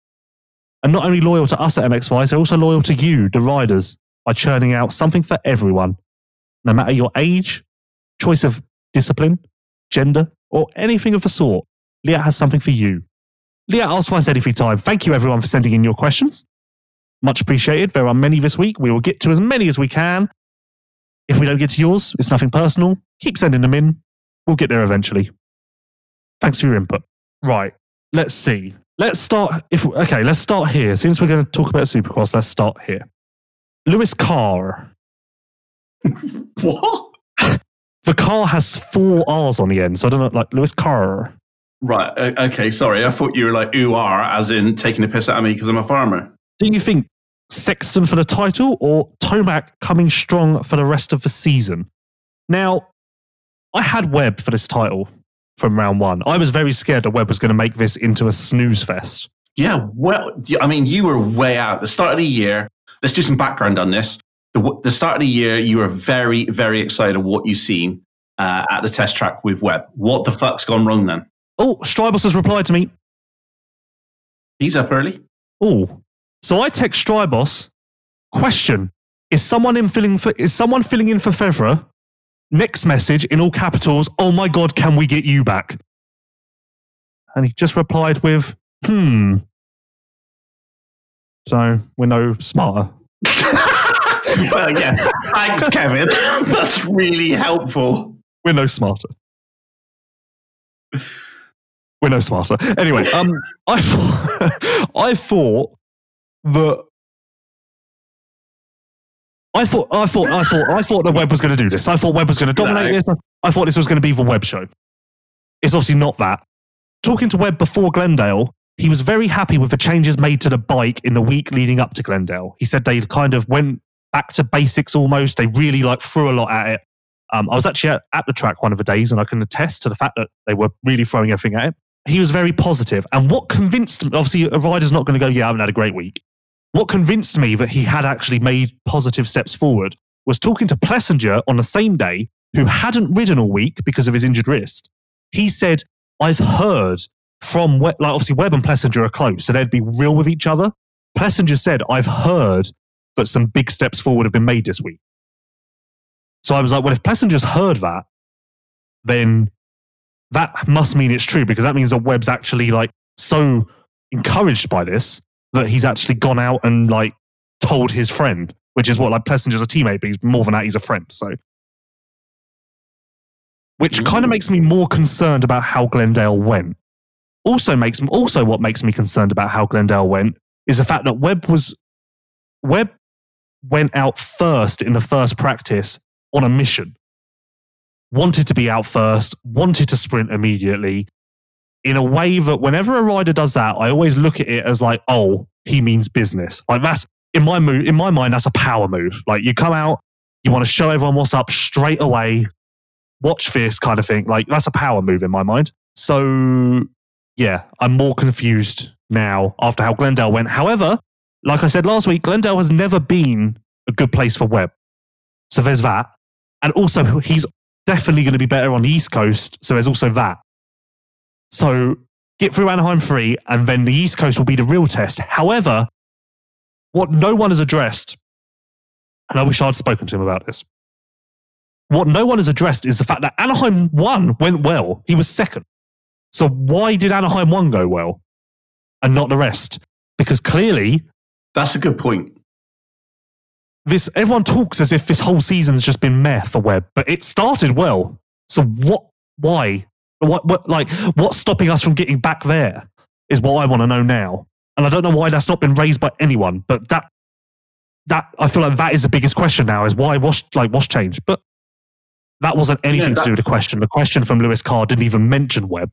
are not only loyal to us at MX Vice, they're also loyal to you, the riders, by churning out something for everyone, no matter your age, choice of discipline, gender, or anything of the sort. Leatt has something for you. Leatt Ask Vice Anything time. Thank you everyone for sending in your questions. Much appreciated. There are many this week. We will get to as many as we can. If we don't get to yours, it's nothing personal. Keep sending them in. We'll get there eventually. Thanks for your input. Right. Let's see. Let's start. If okay, let's start here. Since we're going to talk about Supercross, let's start here. Lewis Carr. [laughs] What? The car has four R's on the end, so I don't know. Like Lewis Carr. Right. Okay. Sorry. I thought you were like ooh are as in taking a piss at me because I'm a farmer. Do you think Sexton for the title or Tomac coming strong for the rest of the season? Now, I had Webb for this title from round one. I was very scared that Webb was going to make this into a snooze fest. Yeah. Well, I mean, you were way out. The start of the year. Let's do some background on this. The, the start of the year, you were very, very excited of what you've seen uh, at the test track with Webb. What the fuck's gone wrong then? Oh, Strijbos has replied to me. He's up early. Oh, so I text Strijbos. Question: Is someone in filling for? Is someone filling in for Febvre? Next message in all capitals. Oh my God, can we get you back? And he just replied with, "Hmm." So we're no smarter. [laughs] well, yeah. Thanks, Kevin. [laughs] That's really helpful. We're no smarter. We're no smarter. Anyway, um, I thought, [laughs] I thought that I thought I thought I thought I thought the Webb was going to do this. I thought Webb was going to dominate No. this. I thought this was going to be the Webb show. It's obviously not that. Talking to Webb before Glendale, he was very happy with the changes made to the bike in the week leading up to Glendale. He said they kind of went back to basics almost. They really like threw a lot at it. Um, I was actually at, at the track one of the days, and I can attest to the fact that they were really throwing everything at it. He was very positive, and what convinced me, obviously, a rider's not going to go, "Yeah, I haven't had a great week." What convinced me that he had actually made positive steps forward was talking to Plessinger on the same day, who hadn't ridden all week because of his injured wrist. He said, "I've heard from Webb, like obviously Webb and Plessinger are close, so they'd be real with each other." Plessinger said, "I've heard that some big steps forward have been made this week." So I was like, well, if Plessinger's heard that, then that must mean it's true because that means that Webb's actually like so encouraged by this that he's actually gone out and like told his friend, which is what like Plessinger's a teammate, but he's more than that, he's a friend. So, which kind of makes me more concerned about how Glendale went. Also makes also what makes me concerned about how Glendale went is the fact that Webb was Webb went out first in the first practice on a mission. Wanted to be out first, wanted to sprint immediately. In a way that whenever a rider does that, I always look at it as like, oh, he means business. Like that's in my move, in my mind, that's a power move. Like you come out, you want to show everyone what's up straight away, watch this kind of thing. Like that's a power move in my mind. So yeah, I'm more confused now after how Glendale went. However, like I said last week, Glendale has never been a good place for Webb. So there's that. And also, he's definitely going to be better on the East Coast. So there's also that. So get through Anaheim free, and then the East Coast will be the real test. However, what no one has addressed, and I wish I'd spoken to him about this, what no one has addressed is the fact that Anaheim 1 went well. He was second. So why did Anaheim 1 go well and not the rest? Because clearly, That's a good point. this everyone talks as if this whole season's just been meh for Webb, but it started well. So what? Why? What? What? Like, what's stopping us from getting back there? Is what I want to know now, and I don't know why that's not been raised by anyone. But that, that I feel like that is the biggest question now: is why what's like what's changed? But that wasn't anything that- to do with the question. The question from Lewis Carr didn't even mention Webb.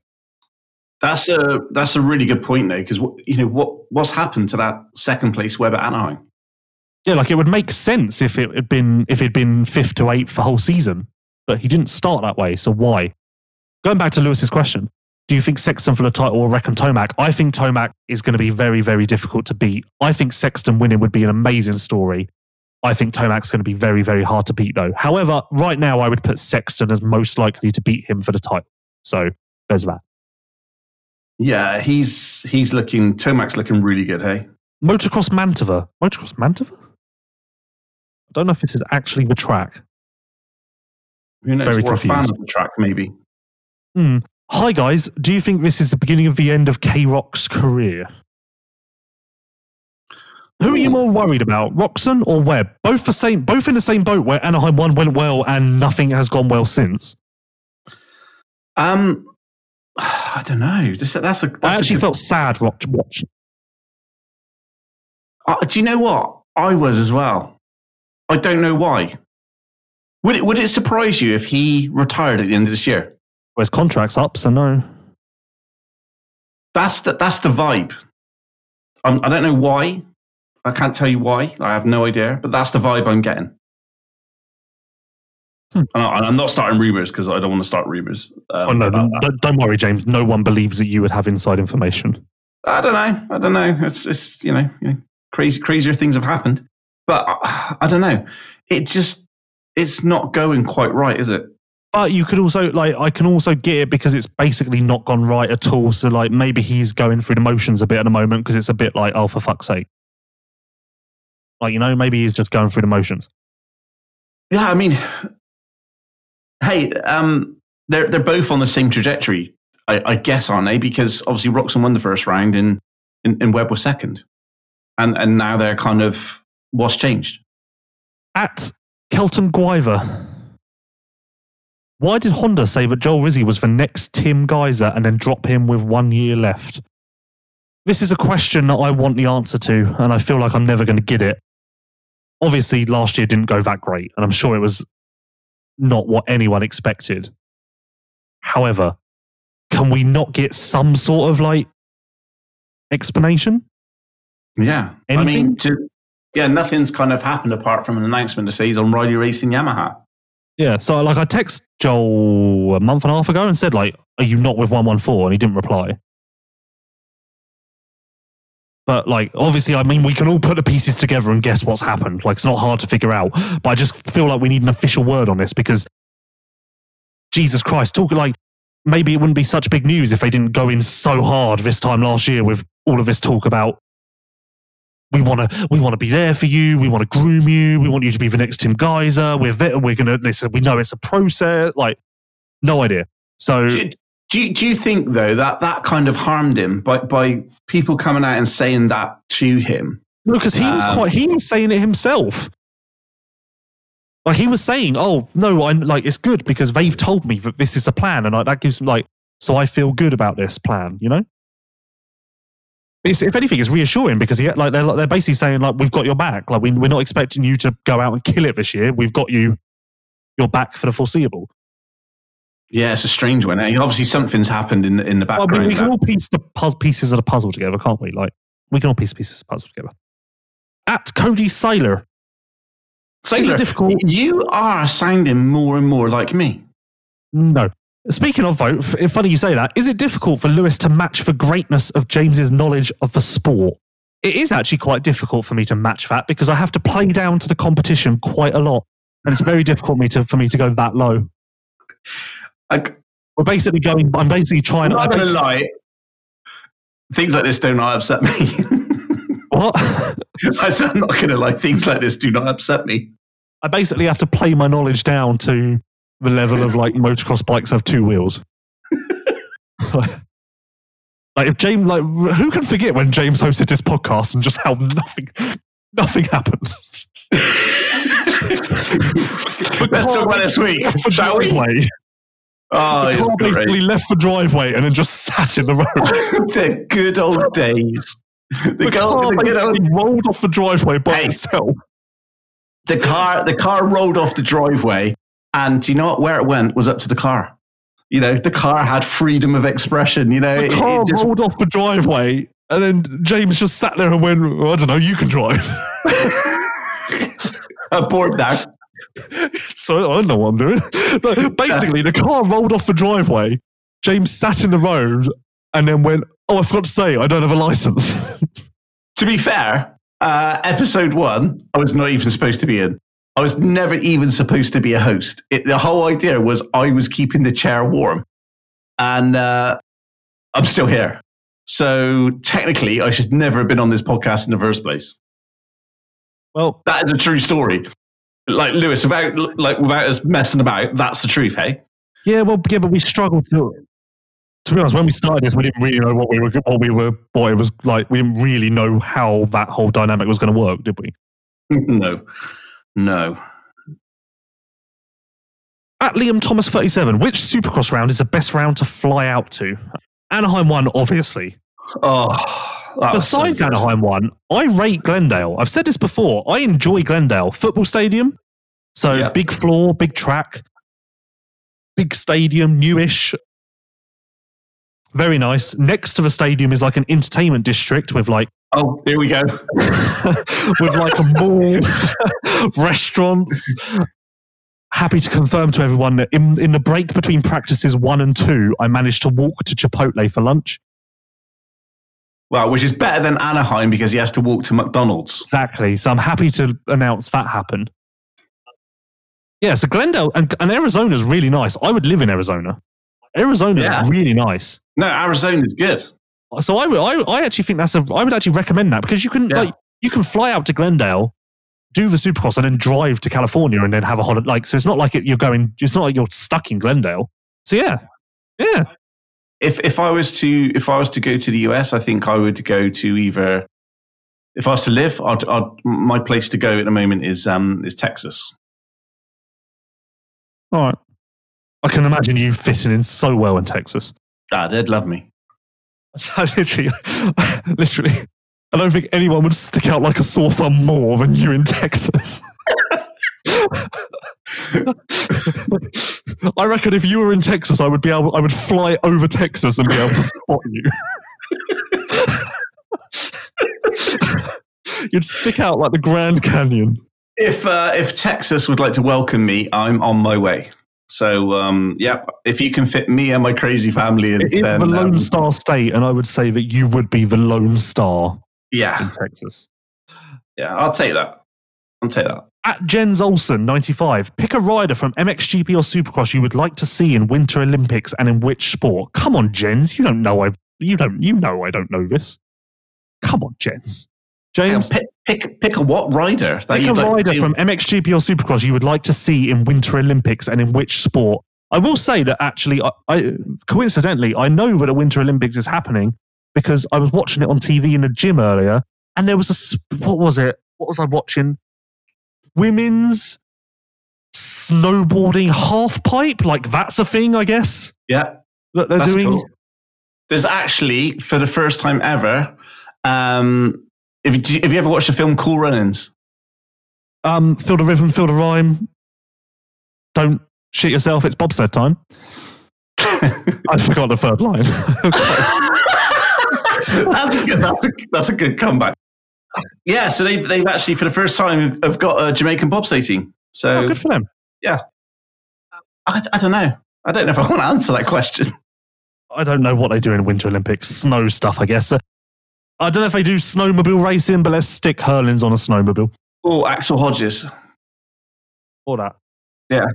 That's a that's a really good point though, because you know what what's happened to that second place Webb at Anaheim. Yeah, like it would make sense if it had been if it'd been fifth to eighth the whole season, but he didn't start that way. So why? Going back to Lewis's question, do you think Sexton for the title will reckon Tomac? I think Tomac is going to be very, very difficult to beat. I think Sexton winning would be an amazing story. I think Tomac's going to be very, very hard to beat though. However, right now I would put Sexton as most likely to beat him for the title. So there's that. Yeah, he's he's looking Tomac's looking really good. Hey, Motocross Mantova. Motocross Mantova? I don't know if this is actually the track. who knows? Very We're a fan of the track, maybe. Hmm. Hi guys, do you think this is the beginning of the end of K Rock's career? Who are you more worried about, Roczen or Webb? Both the same, both in the same boat where Anaheim one went well and nothing has gone well since. Um, [sighs] I don't know. Just, that's a. That's I a actually good- felt sad watch. watch. Uh, do you know what? I was as well. I don't know why. Would it would it surprise you if he retired at the end of this year? Well, his contract's up, so no. That's the that's the vibe. I'm, I don't know why. I can't tell you why. I have no idea. But that's the vibe I'm getting. Hmm. And I- I'm not starting rumors because I don't want to start rumors. Um, Oh no, don't, don't worry, James. No one believes that you would have inside information. I don't know. I don't know. It's, it's you know, you know, crazy, crazier things have happened. But I, I don't know. It just, it's not going quite right, is it? But you could also like I can also get it because it's basically not gone right at all. So like maybe he's going through the motions a bit at the moment because it's a bit like oh for fuck's sake. Like you know maybe he's just going through the motions. Yeah, I mean, hey, um, they're they're both on the same trajectory, I, I guess, aren't they? Because obviously Roczen won the first round and, and and Webb was second, and and now they're kind of what's changed. At Kelton Guiver. Why did Honda say that Joel Rizzi was the next Tim Gajser and then drop him with one year left? This is a question that I want the answer to, and I feel like I'm never going to get it. Obviously, last year didn't go that great, and I'm sure it was not what anyone expected. However, can we not get some sort of like explanation? Yeah, I mean, to, yeah, nothing's kind of happened apart from an announcement to say he's on Riley Racing Yamaha. Yeah, so like I text Joel a month and a half ago and said like, "Are you not with one one four? And he didn't reply. But like, obviously, I mean, we can all put the pieces together and guess what's happened. Like, it's not hard to figure out. But I just feel like we need an official word on this because Jesus Christ, talk like maybe it wouldn't be such big news if they didn't go in so hard this time last year with all of this talk about we want to we want to be there for you. We want to groom you. We want you to be the next Tim Gajser. We're we're gonna listen. We know it's a process. Like, no idea. So Do, do, you- do you think though that that kind of harmed him by by people coming out and saying that to him? because he was Um, quite he was saying it himself. Like he was saying, "Oh no, I'm like it's good because they've told me that this is a plan, and like, that gives them like so I feel good about this plan." You know. It's, if anything, it's reassuring because he, like they're, they're basically saying like we've got your back. Like we, we're not expecting you to go out and kill it this year. We've got you your back for the foreseeable. Yeah, it's a strange one. Obviously, something's happened in the, in the Well, I background. mean, we can all piece the pieces of the puzzle together, can't we? Like we can all piece pieces of the puzzle together. At Cody Seiler. So, is it look, difficult? You are sounding more and more like me. No. Speaking of vote, f- funny you say that. Is it difficult for Lewis to match the greatness of James's knowledge of the sport? It is actually quite difficult for me to match that because I have to play down to the competition quite a lot, and it's very difficult me to, for me to go that low. I, We're basically going. I'm basically trying. I'm not going to lie. Things like this do not upset me. [laughs] What? I said, I'm not going to lie. Things like this do not upset me. I basically have to play my knowledge down to the level of like motocross bikes have two wheels. [laughs] like if James, like who can forget when James hosted this podcast and just how nothing, nothing happened. [laughs] Let's talk about this week, shall we? Oh, the car great. basically left the driveway and then just sat in the road. [laughs] the good old days. The, The car the good old- rolled off the driveway by Hey. itself. the car the car rolled off the driveway and do you know what where it went was up to the car you know the car had freedom of expression you know The it, car it just rolled off the driveway and then James just sat there and went, "Well, I don't know, you can drive. [laughs] I'm bored so I don't know what I'm doing. [laughs] Basically, the car rolled off the driveway. James sat in the road and then went, "Oh, I forgot to say, I don't have a license." [laughs] to be fair uh, episode one i was not even supposed to be in i was never even supposed to be a host it, the whole idea was i was keeping the chair warm and uh, i'm still here so technically i should never have been on this podcast in the first place well, That is a true story. Like Lewis, without like without us messing about, that's the truth, hey? yeah, well, yeah, but we struggled to. To be honest, when we started this, we didn't really know what we were, what we were, what it was like. We didn't really know how that whole dynamic was going to work, did we? [laughs] no, no. At Liam Thomas 37, which Supercross round is the best round to fly out to? Anaheim one, obviously. Oh, was so Besides. Anaheim one, I rate Glendale. I've said this before. I enjoy Glendale football stadium. So Yeah. big floor, big track, big stadium, newish. Very nice. Next to the stadium is like an entertainment district with like Oh, here we go. [laughs] with like a mall, [laughs] [laughs] restaurants. Happy to confirm to everyone that in, in the break between practices one and two, I managed to walk to Chipotle for lunch. Well, which is better than Anaheim because he has to walk to McDonald's. Exactly. So I'm happy to announce that happened. Yeah, so Glendale and, and Arizona's really nice. I would live in Arizona. Arizona's Yeah. really nice. No, Arizona's good. So I would, I, I actually think that's a, I would actually recommend that because you can, Yeah. like, you can fly out to Glendale, do the Supercross, and then drive to California and then have a holiday. Like, so it's not like it, you're going, it's not like you're stuck in Glendale. So yeah, yeah. If if I was to if I was to go to the US, I think I would go to either. If I was to live, I'd, I'd, my place to go at the moment is um is Texas. All right. I can imagine you fitting in so well in Texas. Ah, they'd love me. [laughs] Literally, [laughs] literally, I don't think anyone would stick out like a sore thumb more than you in Texas. I reckon if you were in Texas, I would be able, I would fly over Texas and be able to spot you. You'd stick out like the Grand Canyon. If uh, if Texas would like to welcome me, I'm on my way. So um, yeah, if you can fit me and my crazy family in, It is then the Lone um, Star State, and I would say that you would be the Lone Star yeah, in Texas. yeah, I'll take that. I'll take that. At Jens Olsen, 95, pick a rider from MXGP or Supercross you would like to see in Winter Olympics and in which sport. Come on, Jens. You don't know I you don't you know I don't know this. Come on, Jens. Hang on, James, pick, pick pick a what rider that pick a you'd like rider see- from MXGP or Supercross you would like to see in Winter Olympics and in which sport. I will say that actually, I, I coincidentally, I know that a Winter Olympics is happening because I was watching it on TV in the gym earlier, and there was a what was it? What was I watching? Women's snowboarding half pipe. Like that's a thing, I guess Yeah, that they're that's doing. cool. There's actually for the first time ever. Um, if you, have you ever watched the film Cool Runnings? Um, feel the rhythm, feel the rhyme. Don't shit yourself. It's bobsled time. [laughs] I forgot the third line. [laughs] [laughs] that's a good. That's a that's a good comeback. Yeah, so they've they've actually for the first time have got a Jamaican bobsleigh team. So oh, good for them. Yeah. I, I don't know. I don't know if I want to answer that question. I don't know what they do in Winter Olympics. Snow stuff, I guess. I don't know if they do snowmobile racing, but let's stick Herlings on a snowmobile. Oh, Axel Hodges. Or that. Yeah.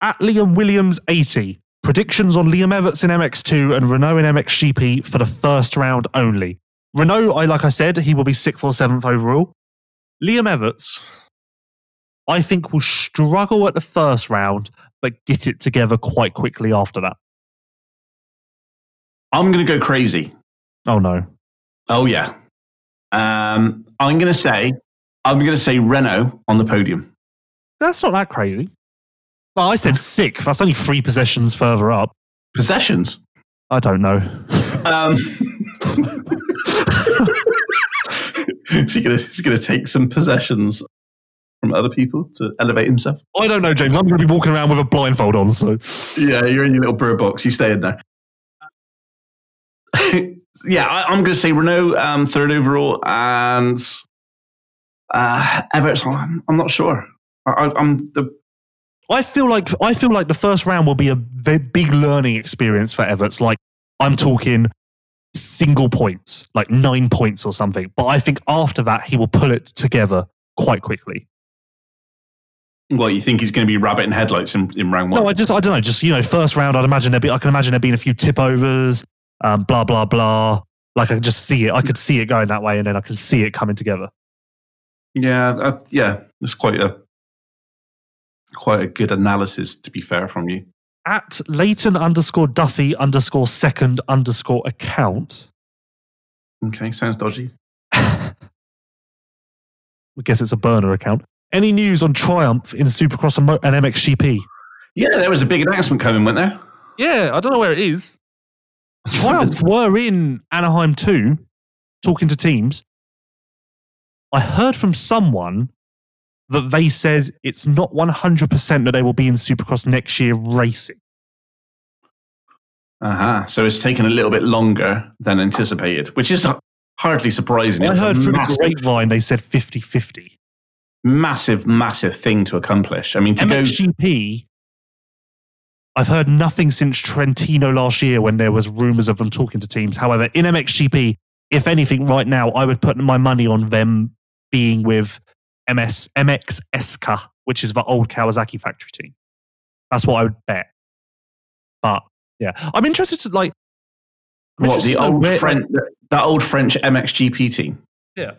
At Liam Williams 80. Predictions on Liam Everts in MX2 and Renaux in MXGP for the first round only. Renaux, I like I said, he will be sixth or seventh overall. Liam Everts, I think, will struggle at the first round, but get it together quite quickly after that. I'm going to go crazy. Oh no. Oh yeah. Um, I'm going to say I'm going to say Renaux on the podium. That's not that crazy. Well, I said sixth. That's only three possessions further up. Possessions. I don't know. Um, [laughs] [laughs] is he going to take some possessions from other people to elevate himself? I don't know, James. I'm going to be walking around with a blindfold on, so Yeah, you're in your little bird box. You stay in there. [laughs] yeah, I, I'm going to say Renaux um, third overall and uh, Everts. I'm, I'm not sure. I, I, I'm the I feel like I feel like the first round will be a big learning experience for Everts. Like I'm talking single points, like nine points or something. But I think after that he will pull it together quite quickly. well. You think he's going to be rabbit in headlights in, in round one? No, I just I don't know. Just you know, first round, I'd imagine there be I can imagine there being a few tip overs, um, blah blah blah. Like I can just see it. I could see it going that way, and then I can see it coming together. Yeah, uh, yeah, it's quite a quite a good analysis. To be fair, from you. At Leighton underscore Duffy underscore second underscore account. Okay, sounds dodgy. [laughs] I guess it's a burner account. Any news on Triumph in Supercross and, Mo- and MXGP? Yeah, there was a big announcement coming, wasn't there? Yeah, I don't know where it is. [laughs] Triumph were in Anaheim too, talking to teams. I heard from someone that they said it's not 100% that they will be in Supercross next year racing. Uh huh. So it's taken a little bit longer than anticipated, which is hardly surprising. I It's a heard through the grapevine they said 50 50. massive, massive thing to accomplish. I mean, to go. MXGP, I've heard nothing since Trentino last year when there was rumors of them talking to teams. However, in MXGP, if anything, right now, I would put my money on them being with MS MX Eska, which is the old Kawasaki factory team. That's what I would bet. But yeah, I'm interested to like. I'm What the old French, that old French MXGP team? Yeah.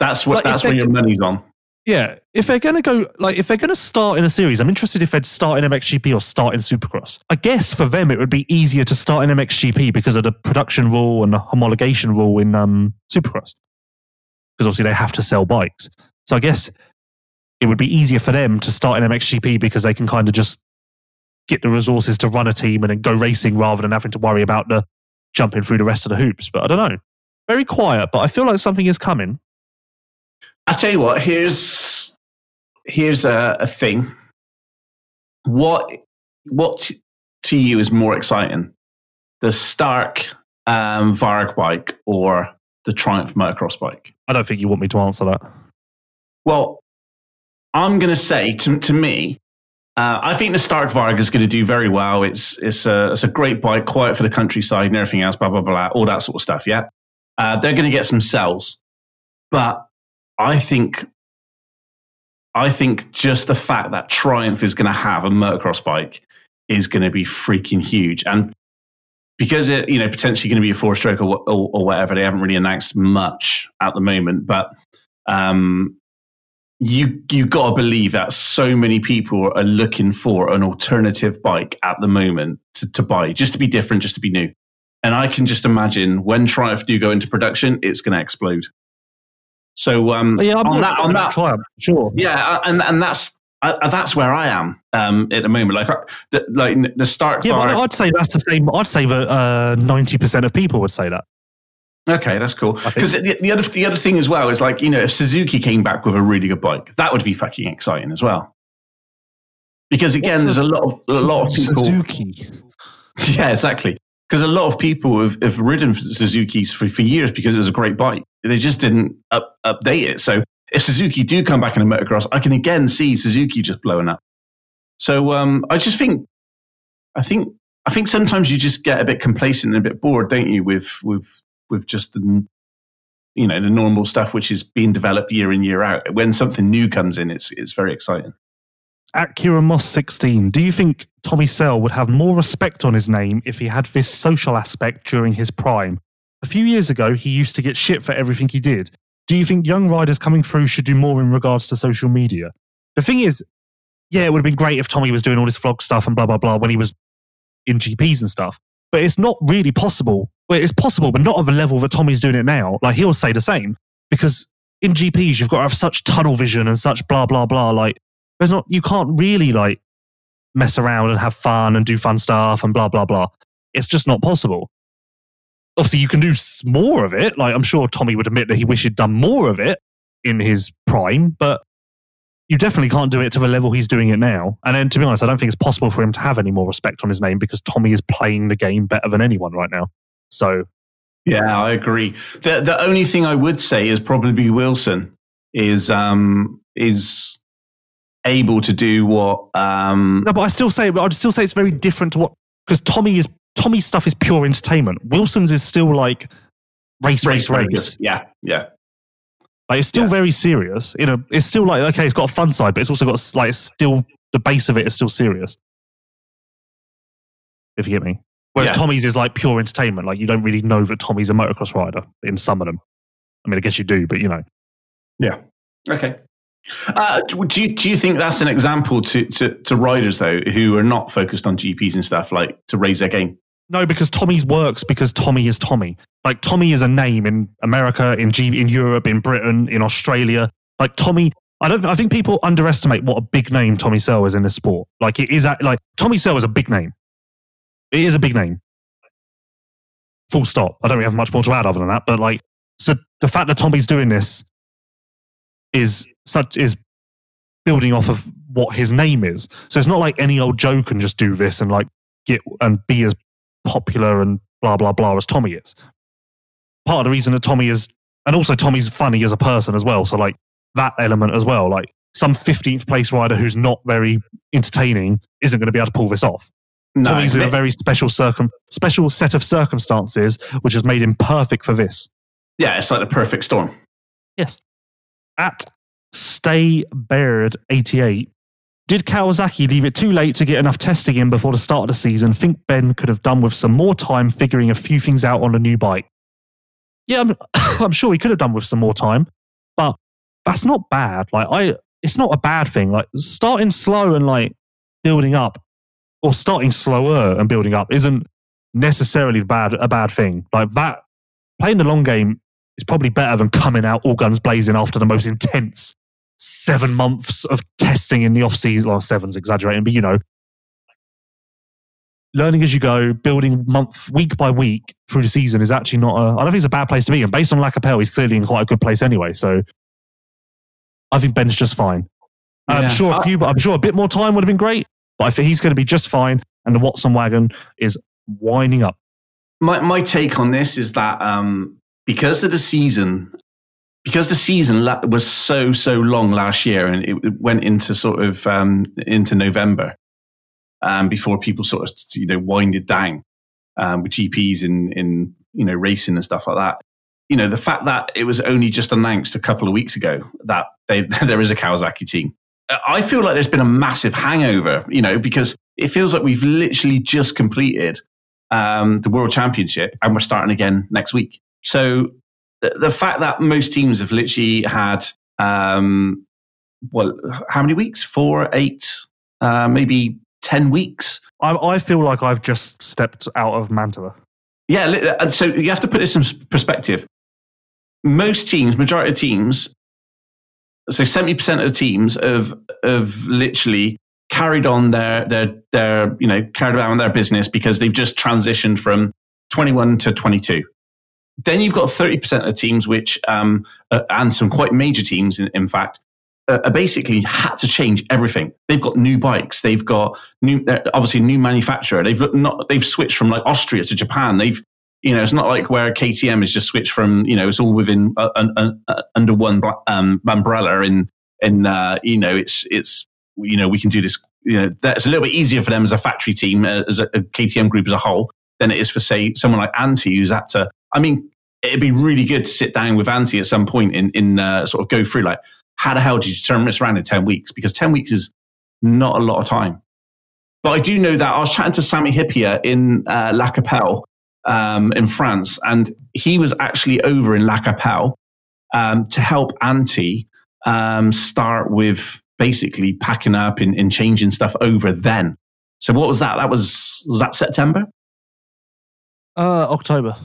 That's what. Like, that's where your money's on. Yeah, if they're going to go, like, if they're going to start in a series, I'm interested if they'd start in MXGP or start in Supercross. I guess for them, it would be easier to start in MXGP because of the production rule and the homologation rule in um, Supercross. Because obviously they have to sell bikes. So I guess it would be easier for them to start in MXGP because they can kind of just get the resources to run a team and then go racing rather than having to worry about the jumping through the rest of the hoops. But I don't know. Very quiet, but I feel like something is coming. I tell you what. Here's here's a, a thing. What what to you is more exciting, the Stark um, Varg bike or the Triumph motocross bike? I don't think you want me to answer that. Well, I'm going to say to, to me, uh, I think the Stark Varg is going to do very well. It's it's a it's a great bike, quiet for the countryside and everything else, blah blah blah, all that sort of stuff. Yeah, uh, they're going to get some sales. but I think I think just the fact that Triumph is going to have a motocross bike is going to be freaking huge, and because it you know potentially going to be a four stroke or, or, or whatever, they haven't really announced much at the moment, but um, you you got to believe that so many people are looking for an alternative bike at the moment to, to buy, just to be different, just to be new. And I can just imagine when Triumph do go into production, it's going to explode. So um, Yeah, I'm on that, on that, Triumph, sure. yeah, uh, and and that's uh, that's where I am um, at the moment. Like, uh, the, like the start. Yeah, but I'd say that's the same. I'd say that uh, ninety percent of people would say that. Okay, that's cool. Because the, the other the other thing as well is like you know if Suzuki came back with a really good bike, that would be fucking exciting as well. Because again, What's there's a lot of a lot of people. Suzuki. [laughs] Yeah, exactly. Because a lot of people have, have ridden Suzuki's for, for years because it was a great bike. They just didn't up, update it. So if Suzuki do come back in a motocross, I can again see Suzuki just blowing up. So um, I just think I think I think sometimes you just get a bit complacent and a bit bored, don't you, with with with just the you know the normal stuff which is being developed year in year out. When something new comes in, it's it's very exciting. At Kieran Moss 16, do you think Tommy Searle would have more respect on his name if he had this social aspect during his prime? A few years ago, he used to get shit for everything he did. Do you think young riders coming through should do more in regards to social media? The thing is, yeah, it would have been great if Tommy was doing all this vlog stuff and blah, blah, blah when he was in GPs and stuff. But it's not really possible. Well, it's possible, but not at the level that Tommy's doing it now. Like, he'll say the same because in GPs, you've got to have such tunnel vision and such blah, blah, blah. Like, there's not, you can't really like mess around and have fun and do fun stuff and blah, blah, blah. It's just not possible. Obviously, you can do more of it. Like, I'm sure Tommy would admit that he wished he'd done more of it in his prime, but you definitely can't do it to the level he's doing it now. And then, to be honest, I don't think it's possible for him to have any more respect on his name because Tommy is playing the game better than anyone right now. So, yeah, I agree. The the only thing I would say is probably Wilson is um is able to do what um no, but I still say, I'd still say it's very different to what because Tommy is Tommy's stuff is pure entertainment. Wilson's is still like race, race, race. race. Yeah, yeah. Like it's still yeah. very serious. You know, it's still like okay, it's got a fun side, but it's also got like it's still the base of it is still serious. If you get me. Whereas yeah. Tommy's is like pure entertainment. Like you don't really know that Tommy's a motocross rider in some of them. I mean, I guess you do, but you know. Yeah. Okay. Uh, do you do you think that's an example to, to to riders though who are not focused on GPs and stuff like to raise their game? No, because Tommy's works because Tommy is Tommy. Like Tommy is a name in America, in G, in Europe, in Britain, in Australia. Like Tommy, I don't. I think people underestimate what a big name Tommy Searle is in this sport. Like it is. Like Tommy Searle is a big name. It is a big name. Full stop. I don't really have much more to add other than that. But like, so the fact that Tommy's doing this is such is building off of what his name is. So it's not like any old Joe can just do this and like get and be as popular and blah blah blah as Tommy is. Part of the reason that Tommy is, and also Tommy's funny as a person as well. So like that element as well. Like some 15th place rider who's not very entertaining isn't going to be able to pull this off. No, Tommy's in a very special circum special set of circumstances, which has made him perfect for this. Yeah, it's like the perfect storm. Yes. At Stay Baird 88 did Kawasaki leave it too late to get enough testing in before the start of the season? Think Ben could have done with some more time figuring a few things out on a new bike. Yeah, I'm, [coughs] I'm sure he could have done with some more time, but that's not bad. Like I, it's not a bad thing. Like starting slow and like building up, or starting slower and building up, isn't necessarily bad a bad thing. Like that, playing the long game is probably better than coming out all guns blazing after the most intense seven months of testing in the off season. Well, seven's exaggerating, but you know, learning as you go, building month, week by week through the season is actually not a, I don't think it's a bad place to be. And based on Lacapelle, he's clearly in quite a good place anyway. So I think Ben's just fine. Yeah. I'm sure a uh, few, I'm sure a bit more time would have been great, but I think he's going to be just fine. And the Watson wagon is winding up. My, my take on this is that um, because of the season because the season was so so long last year and it went into sort of um, into November um, before people sort of you know winded down um, with GPs in in you know racing and stuff like that. You know the fact that it was only just announced a couple of weeks ago that they, [laughs] there is a Kawasaki team. I feel like there's been a massive hangover, you know, because it feels like we've literally just completed um, the World Championship and we're starting again next week. So the, the fact that most teams have literally had, um, well, how many weeks? Four, eight, uh, maybe 10 weeks. I, I feel like I've just stepped out of Mantua. Yeah, so you have to put this in perspective. Most teams, majority of teams, so 70% of the teams have, have literally carried on their, their, their, you know, carried on their business because they've just transitioned from 21 to 22. Then you've got 30% of teams, which, um, uh, and some quite major teams, in, in fact, uh, basically had to change everything. They've got new bikes. They've got new, uh, obviously new manufacturer. They've not, they've switched from like Austria to Japan. They've, you know, it's not like where KTM has just switched from, you know, it's all within uh, uh, uh under one um, umbrella. And, and, you know, it's, it's, you know, we can do this you know that's a little bit easier for them as a factory team, uh, as a, a KTM group as a whole, than it is for say someone like Antti, who's had to. I mean, it'd be really good to sit down with Antti at some point in in uh, sort of go through like how the hell did you turn this around in ten weeks? Because ten weeks is not a lot of time. But I do know that I was chatting to Sammy Hyypiä in uh, La Capelle um, in France, and he was actually over in La Capelle um, to help Antti um, start with basically packing up and, and changing stuff over then. So what was that? That was was that September? Uh, October.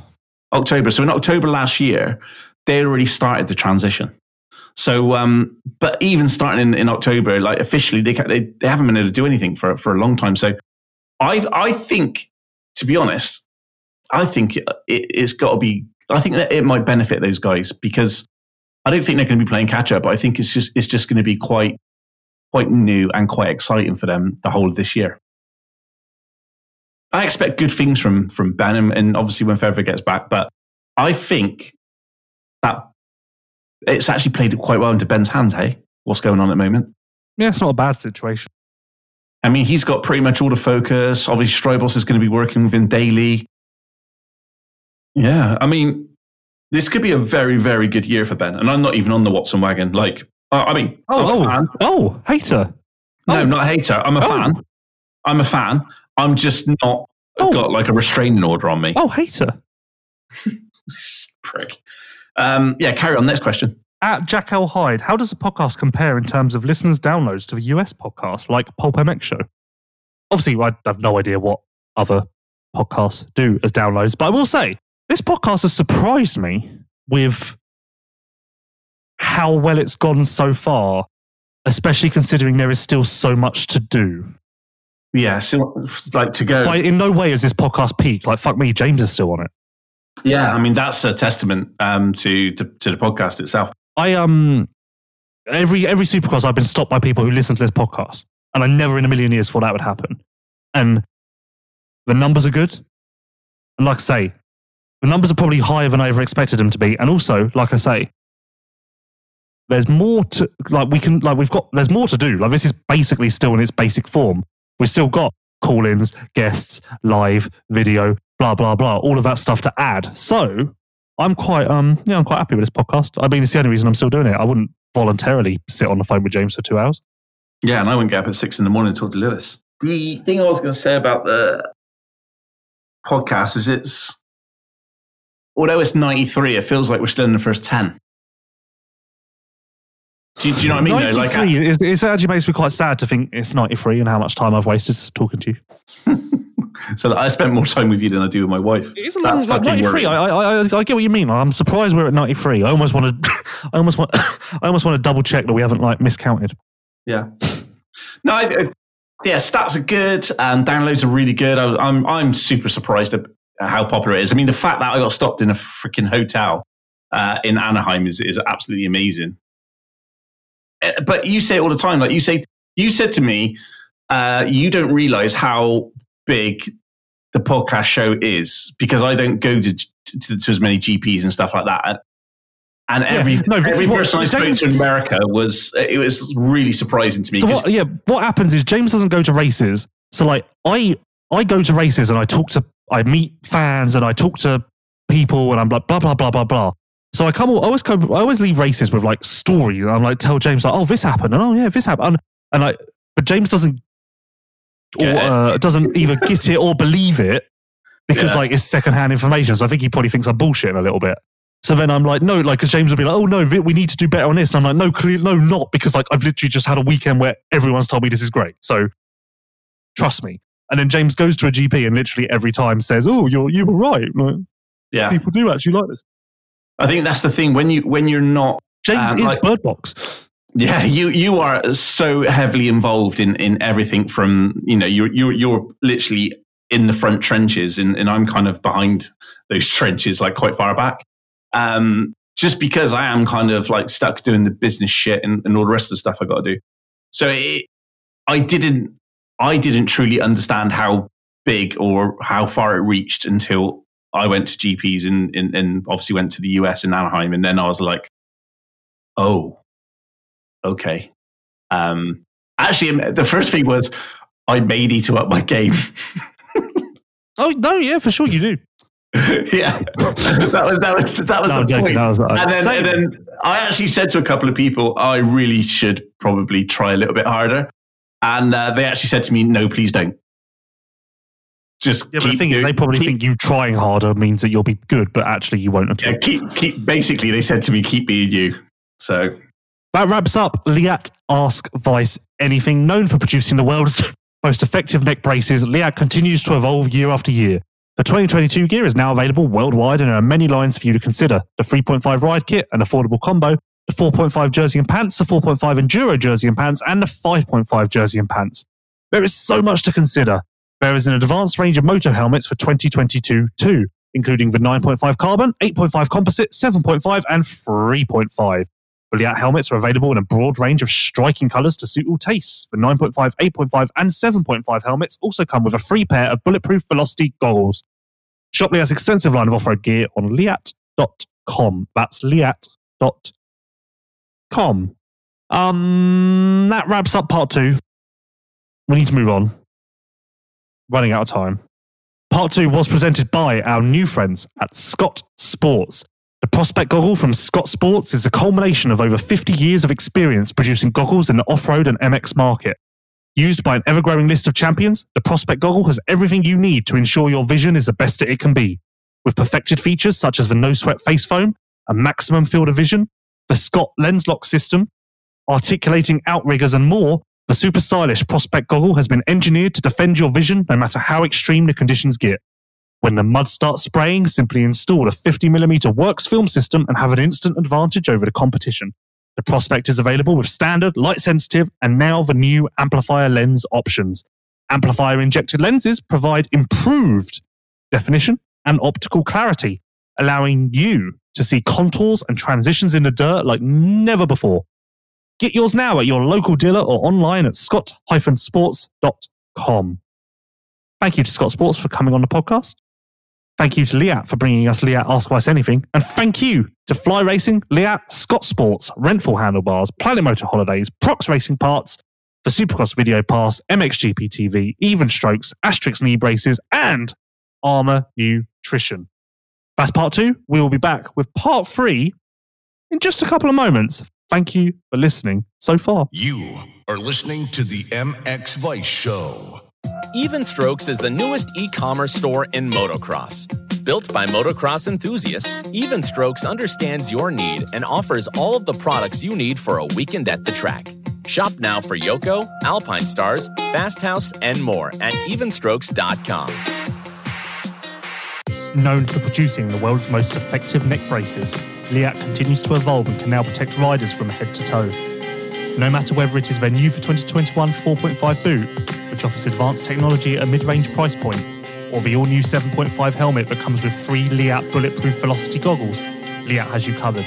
October. So in October last year, they already started the transition. So, um, but even starting in, in October, like officially, they, they they haven't been able to do anything for for a long time. So, I I think, to be honest, I think it, it's got to be. I think that it might benefit those guys because I don't think they're going to be playing catch up. But I think it's just it's just going to be quite quite new and quite exciting for them the whole of this year. I expect good things from from Benham, and obviously when Febvre gets back. But I think that it's actually played quite well into Ben's hands. Hey, what's going on at the moment? Yeah, it's not a bad situation. I mean, he's got pretty much all the focus. Obviously, Strijbos is going to be working with him daily. Yeah, I mean, this could be a very, very good year for Ben. And I'm not even on the Watson wagon. Like, uh, I mean, Oh, oh, oh, hater. No, Oh. not hater. I'm a Oh. fan. I'm a fan. I'm just not Oh. got like a restraining order on me. Oh, hater. [laughs] Prick. Um, yeah, carry on. Next question. At Jack L. Hyde, how does the podcast compare in terms of listeners' downloads to the US podcast like Pulp MX Show? Obviously, I have no idea what other podcasts do as downloads, but I will say this podcast has surprised me with how well it's gone so far, especially considering there is still so much to do. Yeah, so like to go. In no way has this podcast peaked. Like, fuck me, James is still on it. Yeah, I mean that's a testament um, to, to to the podcast itself. I um every every supercross I've been stopped by people who listen to this podcast, and I never in a million years thought that would happen. And the numbers are good, and like I say, the numbers are probably higher than I ever expected them to be. And also, like I say, there's more to like we can like we've got there's more to do. Like this is basically still in its basic form. We've still got call-ins, guests, live, video, blah blah blah, all of that stuff to add. So I'm quite um yeah, I'm quite happy with this podcast. I mean, it's the only reason I'm still doing it. I wouldn't voluntarily sit on the phone with James for two hours. Yeah, and I wouldn't get up at six in the morning to talk to Lewis. The thing I was going to say about the podcast is it's although it's 93, it feels like we're still in the first 10. Do, you- do you know what I mean? though? Like, 93 is, it actually makes me quite sad to think it's 93 and how much time I've wasted talking to you. [laughs] so I spent more time with you than I do with my wife. It is a long, like 93. I, I, I, I get what you mean. I'm surprised we're at 93. I almost want to, [laughs] I almost want, [laughs] I almost want to double check that we haven't like miscounted. Yeah. No, I, uh, yeah, stats are good and downloads are really good. I, I'm I'm super surprised at how popular it is. I mean, the fact that I got stopped in a freaking hotel uh, in Anaheim is is absolutely amazing. Uh, But you say it all the time, like you say, you said to me, uh, you don't realize how big the podcast show is because I don't go to, to, to as many GPs and stuff like that. And every, no, every is what- person I spoke James- to in America was it was really surprising to me. So what? Yeah, what happens is James doesn't go to races. So like I, I go to races and I talk to, I meet fans and I talk to people and I'm like blah blah blah blah blah. So I come, I always come, I always leave races with like stories and I'm like tell James like, oh this happened and oh yeah this happened and, and like, but James doesn't, or uh, doesn't either get it or believe it because Yeah. like it's secondhand information. So I think he probably thinks I'm bullshitting a little bit. So then I'm like, no, like, because James would be like, oh no, we need to do better on this. And I'm like, no, clear, no, not because like I've literally just had a weekend where everyone's told me this is great. So trust me. And then James goes to a GP and literally every time says, oh, you're you were right. Like, yeah, people do actually like this. I think that's the thing when you when you're not James Um, is like- Bird Box. yeah you you are so heavily involved in in everything from you know you're you're you're literally in the front trenches and, and I'm kind of behind those [laughs] trenches like quite far back um just because I am kind of like stuck doing the business shit and, and all the rest of the stuff I got to do so it, I didn't I didn't truly understand how big or how far it reached until I went to GPs and, and, and obviously went to the US in Anaheim. And then I was like, oh, okay. Um, Actually, the first thing was I may need to up my game. [laughs] Oh no, yeah, for sure you do. [laughs] yeah, [laughs] that was that was that was No, the joking, point. was- and, then, and then I actually said to a couple of people, I really should probably try a little bit harder, and uh, they actually said to me, "No, please don't." Just Yeah, but the thing is, they probably keep- think you trying harder means that you'll be good, but actually you won't yeah, keep keep. Basically, they said to me, "Keep being you." So That wraps up Leatt Ask Vice Anything. Known for producing the world's [laughs] most effective neck braces, Leatt continues to evolve year after year. The 2022 gear is now available worldwide, and there are many lines for you to consider. The 3.5 ride kit, an affordable combo, the 4.5 jersey and pants, the 4.5 enduro jersey and pants, and the 5.5 jersey and pants. There is so much to consider. There is an advanced range of moto helmets for 2022 too, including the 9.5 carbon, 8.5 composite, 7.5, and 3.5. Leatt helmets are available in a broad range of striking colours to suit all tastes. The 9.5, 8.5, and 7.5 helmets also come with a free pair of bulletproof velocity goggles. Shop Leatt's extensive line of off-road gear on leatt.com. That's leatt.com. Um, that wraps up part two. We need to move on. Running out of time. Part two was presented by our new friends at Scott Sports. The Prospect Goggle from Scott Sports is a culmination of over 50 years of experience producing goggles in the off road and MX market. Used by an ever growing list of champions, the Prospect Goggle has everything you need to ensure your vision is the best that it can be. With perfected features such as the no sweat face foam, a maximum field of vision, the Scott lens lock system, articulating outriggers, and more, the super stylish Prospect Goggle has been engineered to defend your vision no matter how extreme the conditions get. When the mud starts spraying, simply install a 50mm Works film system and have an instant advantage over the competition. The Prospect is available with standard, light sensitive, and now the new amplifier lens options. Amplifier injected lenses provide improved definition and optical clarity, allowing you to see contours and transitions in the dirt like never before. Get yours now at your local dealer or online at scott-sports.com. Thank you to Scott Sports for coming on the podcast. Thank you to Leatt for bringing us Leatt Ask Us Anything. And thank you to Fly Racing, Leatt, Scott Sports, Renthal Handlebars, Planet Motor Holidays, Prox Racing Parts, the Supercross Video Pass, MXGP TV, Even Strokes, Asterisk Knee Braces, and Armour Nutrition. That's part two. We will be back with part three in just a couple of moments. Thank you for listening so far. You are listening to the MX Vice Show. Even Strokes is the newest e commerce store in motocross. Built by motocross enthusiasts, Even Strokes understands your need and offers all of the products you need for a weekend at the track. Shop now for Yoko, Alpinestars, Fast House, and more at evenstrokes.com. Known for producing the world's most effective neck braces, Leatt continues to evolve and can now protect riders from head to toe. No matter whether it is their new for 2021 4.5 boot, which offers advanced technology at a mid range price point, or the all new 7.5 helmet that comes with free Leatt bulletproof velocity goggles, Leatt has you covered.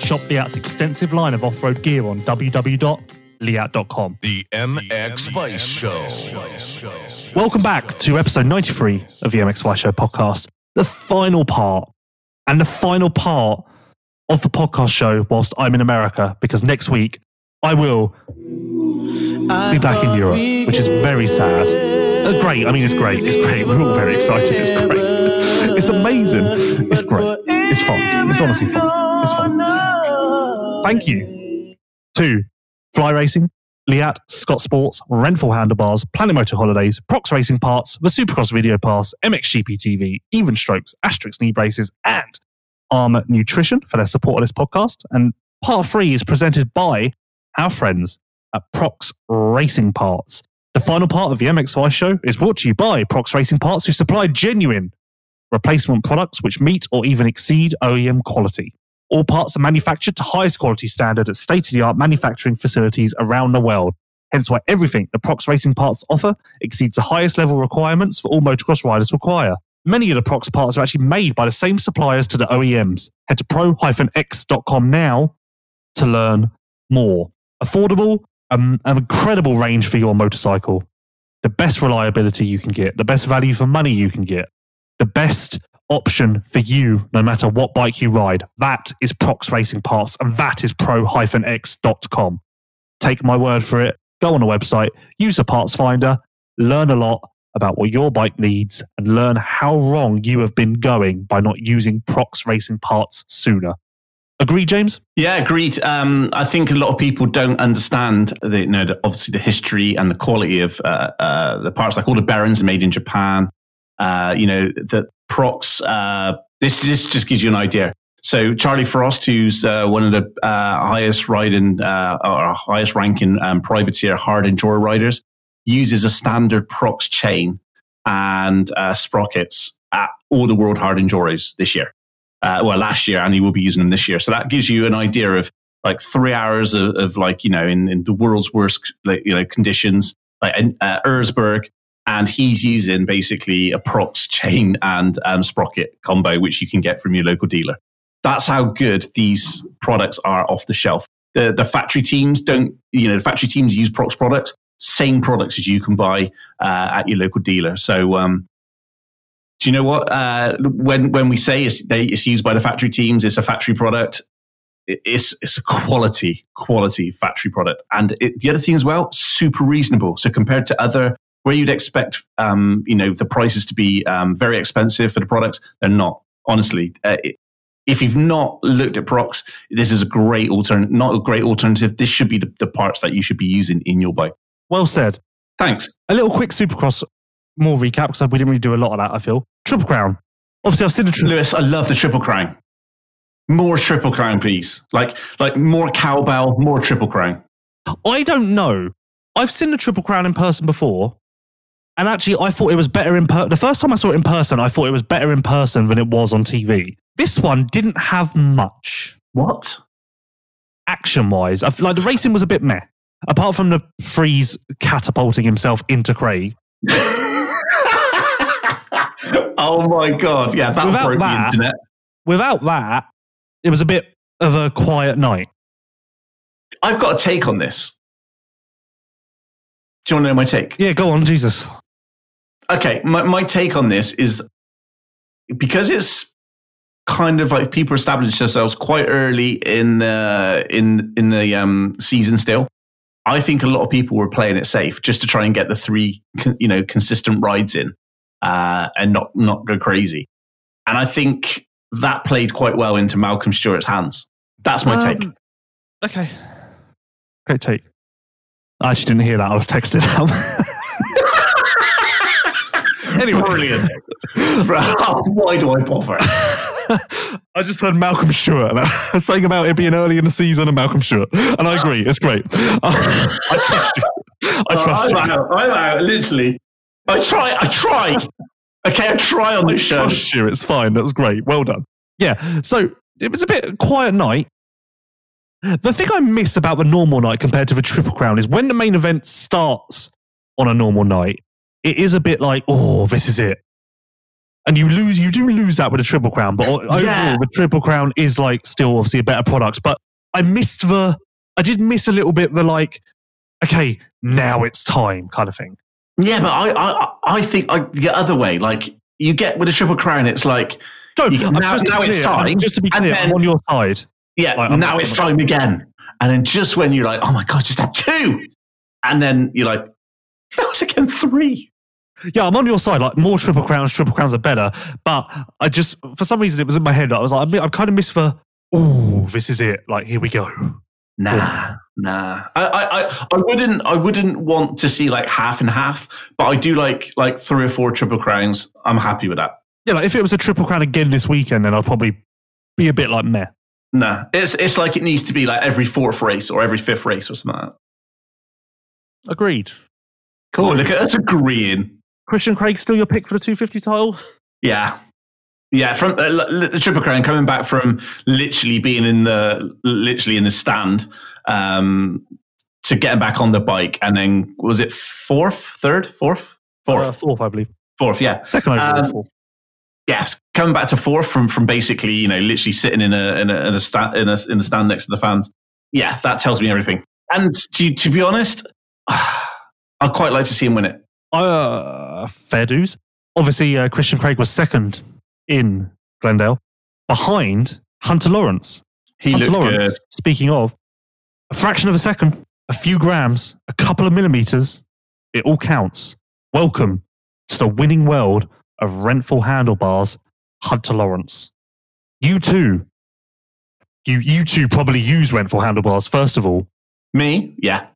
Shop Leatt's extensive line of off road gear on www.leatt.com. The MX Vice Show. Welcome back to episode 93 of the MX Vice Show podcast, the final part, and the final part of the podcast show whilst I'm in America, because next week I will be back in Europe, which is very sad. Uh, great, I mean, it's great, it's great. We're all very excited, it's great. [laughs] It's amazing, it's great, it's fun, it's honestly fun, it's fun. Thank you to Fly Racing, Leatt, Scott Sports, Renthal Handlebars, Planet Motor Holidays, Prox Racing Parts, the Supercross Video Pass, MXGP TV, Even Strokes, Asterisk Knee Braces, and Armour Nutrition for their support of this podcast. And part three is presented by our friends at Prox Racing Parts. The final part of the MX Vice show is brought to you by Prox Racing Parts, who supply genuine replacement products which meet or even exceed OEM quality. All parts are manufactured to highest quality standard at state of the art manufacturing facilities around the world. Hence why everything the Prox Racing parts offer exceeds the highest level requirements for all motocross riders require. Many of the Prox parts are actually made by the same suppliers to the OEMs. Head to pro-x.com now to learn more. Affordable, um, an incredible range for your motorcycle. The best reliability you can get, the best value for money you can get, the best option for you no matter what bike you ride. That is Prox Racing Parts and that is pro-x.com. Take my word for it. go on the website, use the parts finder, learn a lot about what your bike needs, and learn how wrong you have been going by not using Prox racing parts sooner. Agree, James? Yeah, agreed. Um, I think a lot of people don't understand the, you know, the, obviously the history and the quality of uh, uh, the parts. Like all the bearings are made in Japan. Uh, you know, the Prox. Uh, this this just gives you an idea. So Charlie Frost, who's uh, one of the uh, highest riding or highest ranking um, privateer hard enduro riders, uses a standard Prox chain and sprockets at all the world hard enduros this year uh, well, last year, and he will be using them this year. So that gives you an idea of like three hours of, of like, you know, in, in the world's worst, like, you know, conditions, like uh, Erzberg, and he's using basically a Prox [laughs] chain and um, sprocket combo, which you can get from your local dealer. That's how good these products are off the shelf. The, the factory teams don't, you know, the factory teams use Prox products, same products as you can buy uh, at your local dealer. So, um, do you know what? Uh, when when we say it's, they, it's used by the factory teams, it's a factory product. It's it's a quality quality factory product, and it, the other thing as well, super reasonable. So compared to other where you'd expect, um, you know, the prices to be um, very expensive for the products, they're not. Honestly, uh, it, if you've not looked at Prox, this is a great alternative. Not a great alternative. This should be the, the parts that you should be using in your bike. Well said. Thanks. A little quick Supercross more recap because we didn't really do a lot of that. I feel Triple Crown. Obviously, I've seen the tri- Lewis. I love the Triple Crown. More Triple Crown, please. Like like more cowbell, more Triple Crown. I don't know. I've seen the Triple Crown in person before, and actually, I thought it was better in person. The first time I saw it in person, I thought it was better in person than it was on TV. This one didn't have much. What? Action wise, like the racing was a bit meh. Apart from the Friese catapulting himself into Craig. [laughs] oh my god! Yeah, that without broke that, the internet. Without that, it was a bit of a quiet night. I've got a take on this. Do you want to know my take? Yeah, go on, Jesus. Okay, my, my take on this is because it's kind of like people established themselves quite early in the in in the um, season still. I think a lot of people were playing it safe just to try and get the three, you know, consistent rides in uh, and not not go crazy. And I think that played quite well into Malcolm Stewart's hands. That's my um, take. Okay, great take. I actually didn't hear that. I was texting him. [laughs] [laughs] anyway, brilliant. [laughs] Why do I bother? [laughs] I just heard Malcolm Stewart saying about it being early in the season and Malcolm Stewart, and I ah. agree. It's great. I trust you. I oh, trust I'm you. Out. I'm out. Literally. I try. I try. Okay, I try on this show. Trust you. It's fine. That was great. Well done. Yeah. So it was a bit quiet night. The thing I miss about the normal night compared to the Triple Crown is when the main event starts on a normal night, it is a bit like, oh, this is it. And you lose, you do lose that with a Triple Crown, but overall, yeah. the Triple Crown is like still obviously a better product. But I missed the, I did miss a little bit the like, okay, now it's time kind of thing. Yeah, but I, I, I think I, the other way, like you get with a triple crown, it's like now, now clear, it's time. Just to be clear, then, I'm on your side. Yeah, like, now it's time again. And then just when you're like, oh my god, just had two, and then you're like, [laughs] now was again three. Yeah, I'm on your side. Like more triple crowns, triple crowns are better. But I just, for some reason, it was in my head. I was like, I'm, I'm kind of miss for. Oh, this is it. Like here we go. Nah, nah. I, I, I wouldn't, I wouldn't want to see like half and half, but I do like like three or four triple crowns. I'm happy with that. Yeah, like if it was a triple crown again this weekend, then I'd probably be a bit like meh. Nah, it's it's like it needs to be like every fourth race or every fifth race or something like that. Agreed. Cool. Look at us agreeing. Christian Craig still your pick for the 250 title? Yeah, yeah, from uh, the Triple Crown coming back from literally being in the literally in the stand um, to getting back on the bike, and then was it fourth, third, fourth, fourth, uh, fourth, I believe, fourth, yeah, second overall, um, fourth. Yeah, coming back to fourth from from basically you know literally sitting in a in a in a, stand, in a in the stand next to the fans. Yeah, that tells me everything. And to to be honest, I'd quite like to see him win it. Uh, fair dues. Obviously, uh, Christian Craig was second in Glendale behind Hunter Lawrence. He Hunter looked Lawrence, good. Speaking of, a fraction of a second. a few grams, a couple of millimeters, it all counts. Welcome to the winning world of Renthal handlebars, Hunter Lawrence. You too. You you two probably use Renthal handlebars first of all. Me? Yeah.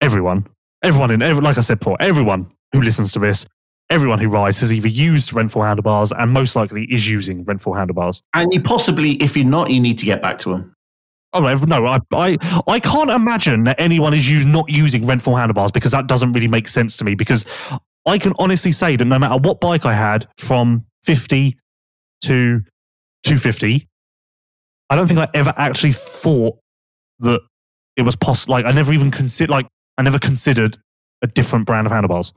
Everyone, everyone in every, like I said before, everyone who listens to this, everyone who rides has either used Renthal handlebars and most likely is using Renthal handlebars. And you possibly, if you're not, you need to get back to them. Oh no, I, I, I can't imagine that anyone is use, not using Renthal handlebars because that doesn't really make sense to me. Because I can honestly say that no matter what bike I had from 50 to 250, I don't think I ever actually thought that it was possible. Like I never even considered, like I never considered a different brand of handlebars.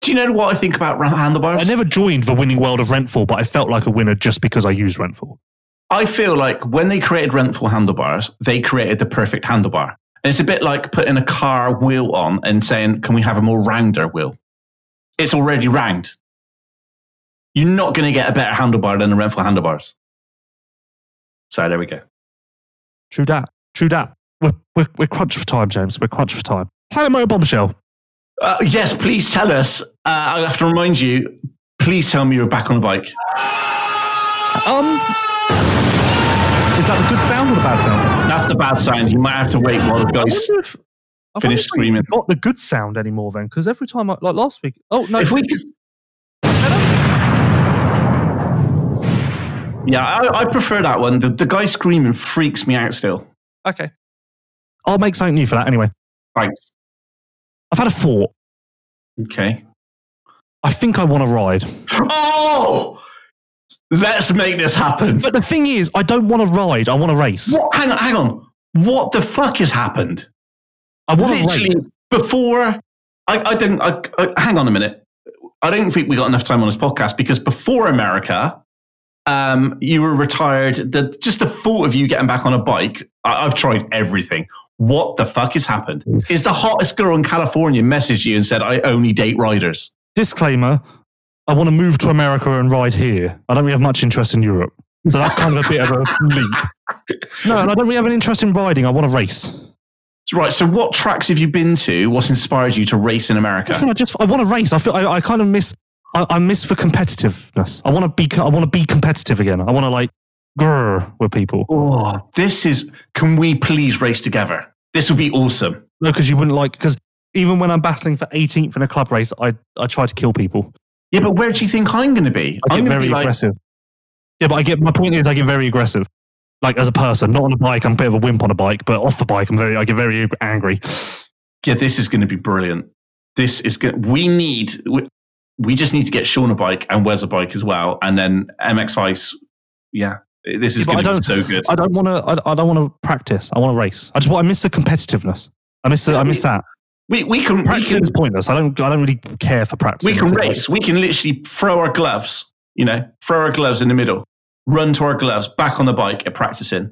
Do you know what I think about handlebars? I never joined the winning world of Renthal, but I felt like a winner just because I used Renthal. I feel like when they created Renthal handlebars, they created the perfect handlebar. And it's a bit like putting a car wheel on and saying, can we have a more rounder wheel? It's already round. You're not going to get a better handlebar than the Renthal handlebars. So there we go. True that. True that. We're, we're, we're crunched for time, James. We're crunched for time. Motor Bombshell. Uh, yes, please tell us. Uh, I have to remind you, please tell me you're back on the bike. Um, is that the good sound or the bad sound? That's the bad sound. You might have to wait while the guys. If- Finish wonder if we've screaming. Got the good sound anymore then? Because every time, I, like last week. Oh no! If we could. Yeah, I, I prefer that one. The, the guy screaming freaks me out still. okay, I'll make something new for that anyway. Thanks. I've had a thought. Okay. I think I want to ride, Oh! Let's make this happen. but the thing is, I don't want to ride. I want to race. What? Hang on, hang on. What the fuck has happened? I want to race. before I, I didn't. I, I, hang on a minute. I don't think we got enough time on this podcast because before America, um, you were retired. The, just the thought of you getting back on a bike, I, I've tried everything. What the fuck has happened? Mm. Is the hottest girl in California messaged you and said, "I only date riders"? Disclaimer: I want to move to America and ride here. I don't really have much interest in Europe, so that's kind of a bit of a leap. [laughs] No, and I don't really have an interest in riding. I want to race. Right. So, what tracks have you been to? What's inspired you to race in America? feel I just I want to race. I feel I, I kind of miss I, I miss the competitiveness. I want to be I want to be competitive again. I want to like grr with people. Oh, this is. Can we please race together? This would be awesome. No, because you wouldn't like because even when I'm battling for 18th in a club race, I I try to kill people. Yeah, but where do you think I'm going to be? I I'm get very be like- aggressive. Yeah, but I get my point is I get very aggressive. Like as a person, not on a bike, I'm a bit of a wimp on a bike, but off the bike, I'm very I get very angry. Yeah, this is going to be brilliant. This is going. We need. We, we just need to get Sean a bike and Wes a bike as well, and then MX Vice. Yeah, this is Yeah, going to be so good. I don't want to. I, I don't want to practice. I want to race. I just want. I miss the competitiveness. I miss. The, I miss that. We we can we Practicing can is pointless. I don't. I don't really care for practice. we can like, race. We can literally throw our gloves. You know, throw our gloves in the middle, run to our gloves, back on the bike at practicing,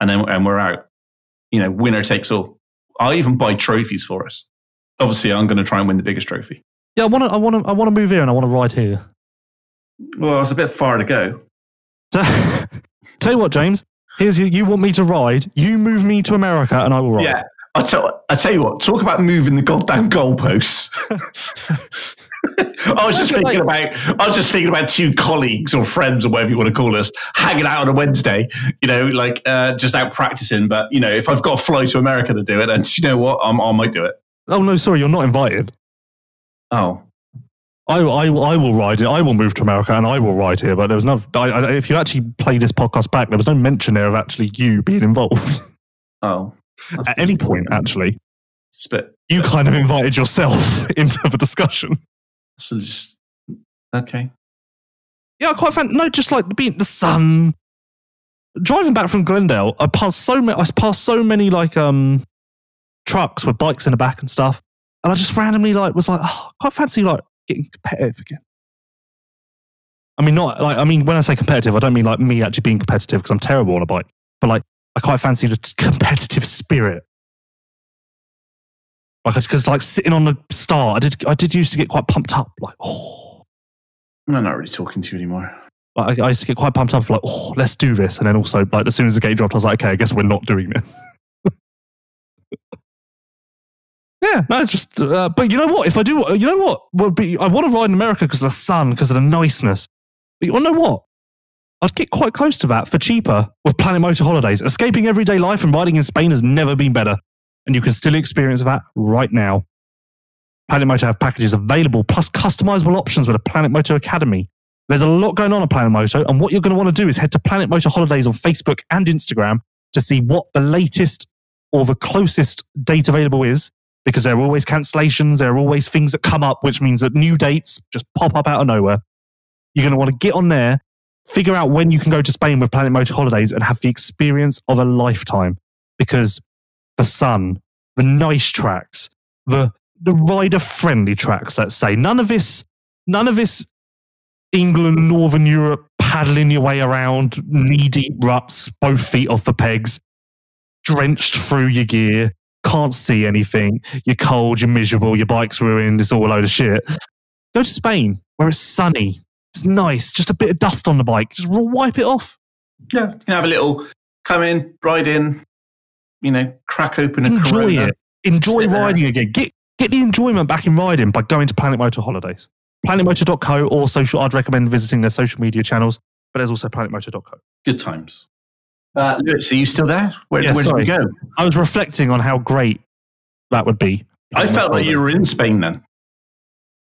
and then and we're out. You know, winner takes all. I'll even buy trophies for us. Obviously, I'm going to try and win the biggest trophy. Yeah, I want to. I want to. I want to move here and I want to ride here. Well, it's a bit far to go. [laughs] Tell you what, James. Here's you. You want me to ride? You move me to America, and I will ride. Yeah. I tell, I tell you what, talk about moving the goddamn goalposts. [laughs] I was just thinking about, I was just thinking about two colleagues or friends or whatever you want to call us, hanging out on a Wednesday, you know, like uh, just out practicing. But you know, if I've got to fly to America to do it, and you know what, I'm, I might do it. Oh no, sorry, you're not invited. Oh, I, I, I will ride it. I will move to America and I will ride here. But there was no. I, I, if you actually play this podcast back, there was no mention there of actually you being involved [laughs] oh, at any point. Actually, Spit. you kind of invited yourself [laughs] into the discussion. So just okay. Yeah, I quite fan. No, just like being the sun. Driving back from Glendale, I passed so many. I passed so many like um trucks with bikes in the back and stuff, and I just randomly like was like, oh, I quite fancy like getting competitive again. I mean, not like I mean when I say competitive, I don't mean like me actually being competitive because I'm terrible on a bike, but like I quite fancy the [laughs] competitive spirit. Like, because like sitting on the start, I did I did used to get quite pumped up, like oh. I'm not really talking to you anymore. Like, I, I used to get quite pumped up for like, oh, let's do this. And then also, like, as soon as the gate dropped, I was like, okay, I guess we're not doing this. [laughs] Yeah, no, just. Uh, but you know what? If I do, you know what? Well, be, I want to ride in America because of the sun, because of the niceness. But you know what? I'd get quite close to that for cheaper with Planet Motor Holidays. Escaping everyday life and riding in Spain has never been better, and you can still experience that right now. Planet Motor have packages available plus customizable options with a Planet Motor Academy. There's a lot going on at Planet Motor, and what you're going to want to do is head to Planet Motor Holidays on Facebook and Instagram to see what the latest or the closest date available is, because there are always cancellations, there are always things that come up, which means that new dates just pop up out of nowhere. You're going to want to get on there, figure out when you can go to Spain with Planet Motor Holidays and have the experience of a lifetime, because the sun, the nice tracks, the the rider friendly tracks, let's say. None of this, none of this England, Northern Europe, paddling your way around, knee deep ruts, both feet off the pegs, drenched through your gear, can't see anything, you're cold, you're miserable, your bike's ruined, it's all a load of shit. Go to Spain, where it's sunny, it's nice, just a bit of dust on the bike, just wipe it off. Yeah, you can have a little come in, ride in, you know, crack open a Enjoy Corona. it. Enjoy Sit there. riding again. Get get the enjoyment back in riding by going to Planet Motor Holidays. PlanetMotor.co or social. I'd recommend visiting their social media channels, but there's also PlanetMotor.co. Good times. Uh, Lewis, are you still there? Where, Yeah, where did we go? I was reflecting on how great that would be. I felt like you were in Spain then.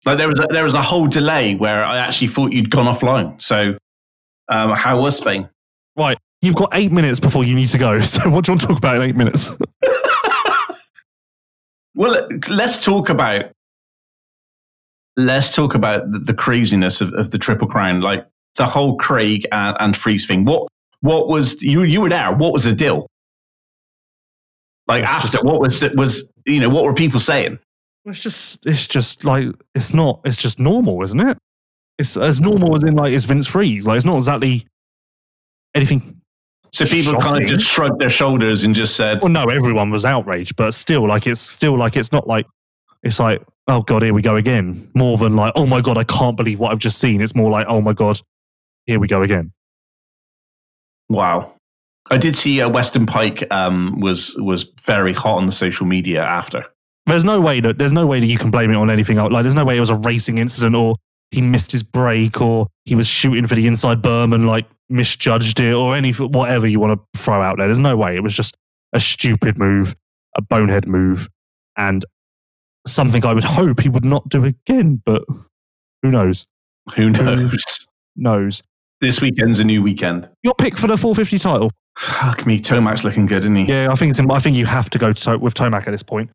Like there was a, there was a whole delay where I actually thought you'd gone offline. So, um, how was Spain? Right, you've got eight minutes before you need to go. [laughs] So what do you want to talk about in eight minutes? [laughs] Well, let's talk about let's talk about the, the craziness of, of the Triple Crown, like the whole Craig and, and Friese thing. What what was you you were there? What was the deal? Like after, what was it? Was you know what were people saying? It's just, it's just like, it's not, it's just normal, isn't it? It's as normal as in like it's Vince Friese. Like it's not exactly anything. So people kind of just shrugged their shoulders and just said, Well, no, everyone was outraged, but still, like it's still like it's not like it's like oh god, here we go again. More than like oh my god, I can't believe what I've just seen. It's more like oh my god, here we go again. "Wow." I did see uh, Weston Peick um, was was very hot on the social media after. There's no way that there's no way that you can blame it on anything else. Like there's no way it was a racing incident or he missed his break or he was shooting for the inside berm and like misjudged it or any whatever you want to throw out there. There's no way. It was just a stupid move, a bonehead move, and something I would hope he would not do again. But who knows? Who knows? Knows. This weekend's a new weekend. Your pick for the 450 title? Fuck me, Tomac's looking good, isn't he? Yeah, I think it's. I think you have to go to, with Tomac at this point.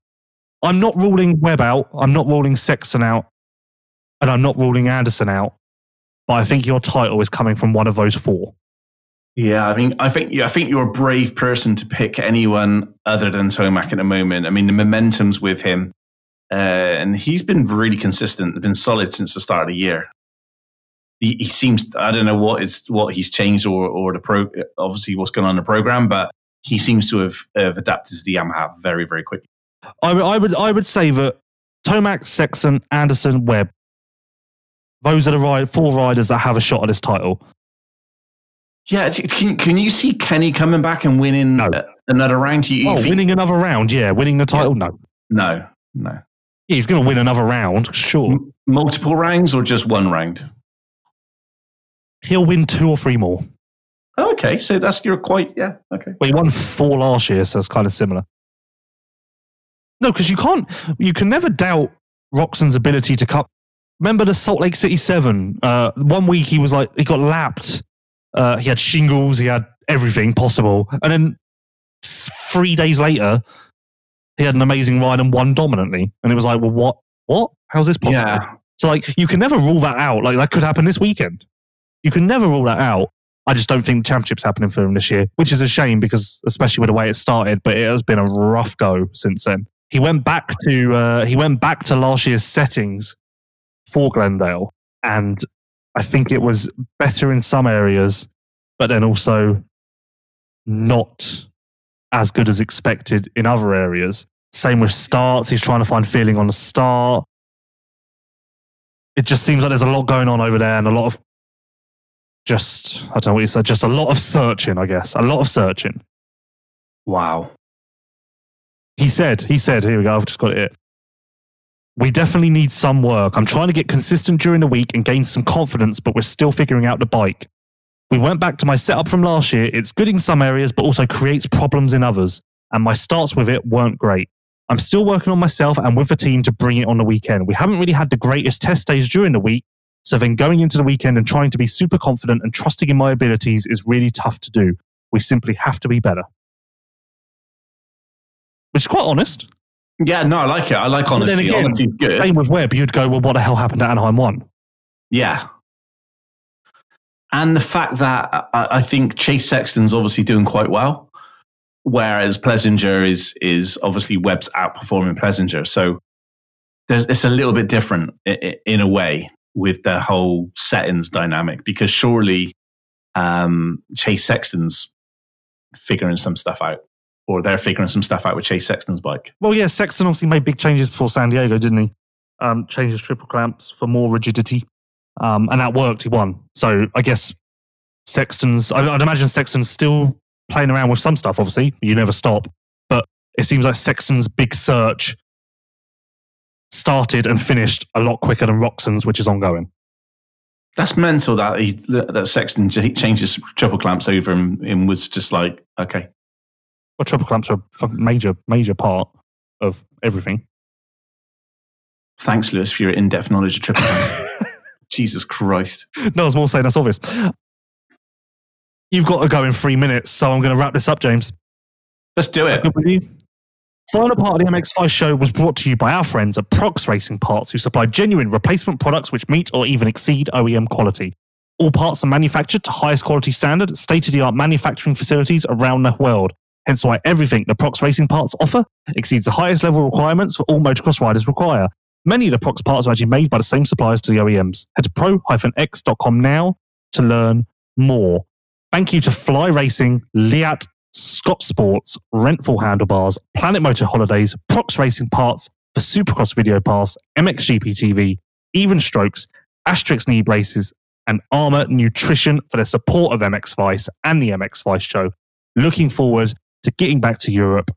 I'm not ruling Webb out. I'm not ruling Sexton out, and I'm not ruling Anderson out. But I think your title is coming from one of those four. Yeah, I mean, I think yeah, I think you're a brave person to pick anyone other than Tomac at the moment. I mean, the momentum's with him, uh, and he's been really consistent. Been solid since the start of the year. He, he seems I don't know what is what he's changed or or the pro obviously what's going on in the program, but he seems to have, have adapted to the Yamaha very very quickly. I, would- I would. I would say that Tomac, Sexton, Anderson, Webb. Those are the ride, four riders that have a shot at this title. Yeah, can can you see Kenny coming back and winning No. another round? You, Oh, winning another round, yeah. Winning the title, no. No, no. Yeah, he's going to win another round, sure. M- multiple rounds or just one round? He'll win two or three more. Oh, okay, so that's you're quite yeah. Okay. Well, he won four last year, so it's kind of similar. No, because you can't, you can never doubt Roczen's ability to cut. Remember the Salt Lake City Seven? Uh, one week he was like, he got lapped. Uh, he had shingles, he had everything possible. And then three days later, he had an amazing ride and won dominantly. And it was like, well, what? What? How's this possible? Yeah. So, like, you can never rule that out. Like, that could happen this weekend. You can never rule that out. I just don't think the championship's happening for him this year, which is a shame because, especially with the way it started, but it has been a rough go since then. He went back to uh, he went back to last year's settings for Glendale, and I think it was better in some areas, but then also not as good as expected in other areas. Same with starts. He's trying to find feeling on the start. It just seems like there's a lot going on over there and a lot of just, I don't know what you said, just a lot of searching, I guess. A lot of searching. Wow. He said, he said, here we go, I've just got it. We definitely need some work. I'm trying to get consistent during the week and gain some confidence, but we're still figuring out the bike. We went back to my setup from last year. It's good in some areas, but also creates problems in others. And my starts with it weren't great. I'm still working on myself and with the team to bring it on the weekend. We haven't really had the greatest test days during the week. So then going into the weekend and trying to be super confident and trusting in my abilities is really tough to do. We simply have to be better. Which is quite honest. Yeah, no, I like it. I like But then honesty. again, Honesty's good. Same with Webb. You'd go, well, what the hell happened at Anaheim 1? Yeah. And the fact that uh, I, I think Chase Sexton's obviously doing quite well, whereas Plessinger is is obviously Webb's outperforming Plessinger. So there's it's a little bit different in a way with the whole settings dynamic because surely um, Chase Sexton's figuring some stuff out, or they're figuring some stuff out with Chase Sexton's bike. Well, yeah, Sexton obviously made big changes before San Diego, didn't he? Um, changed his triple clamps for more rigidity. Um, and that worked. He won. So I guess Sexton's, I- I'd imagine Sexton's still playing around with some stuff, obviously. You never stop. But it seems like Sexton's big search started and finished a lot quicker than Roczen's, which is ongoing. That's mental that he that Sexton ch- changed his triple clamps over and, and was just like, okay, Well, triple clamps are a major, major part of everything. thanks, Lewis, for your in-depth knowledge of triple clamps. [laughs] Jesus Christ. No, I was more saying that's obvious. You've got to go in three minutes, so I'm going to wrap this up, James. Let's do it. Final part of the MX Vice show was brought to you by our friends at Prox Racing Parts, who supply genuine replacement products which meet or even exceed OEM quality. All parts are manufactured to highest quality standard, state of the art manufacturing facilities around the world. Hence why everything the Prox Racing Parts offer exceeds the highest level requirements for all motocross riders require. Many of the Prox parts are actually made by the same suppliers to the OEMs. Head to pro-x.com now to learn more. Thank you to Fly Racing, Leatt, Scott Sports, Renthal Handlebars, Planet Moto Holidays, Prox Racing Parts, the Supercross Video Pass, MXGP TV, Even Strokes, Asterisk Knee Braces, and Armour Nutrition for their support of MX Vice and the MX Vice show. Looking forward to getting back to Europe.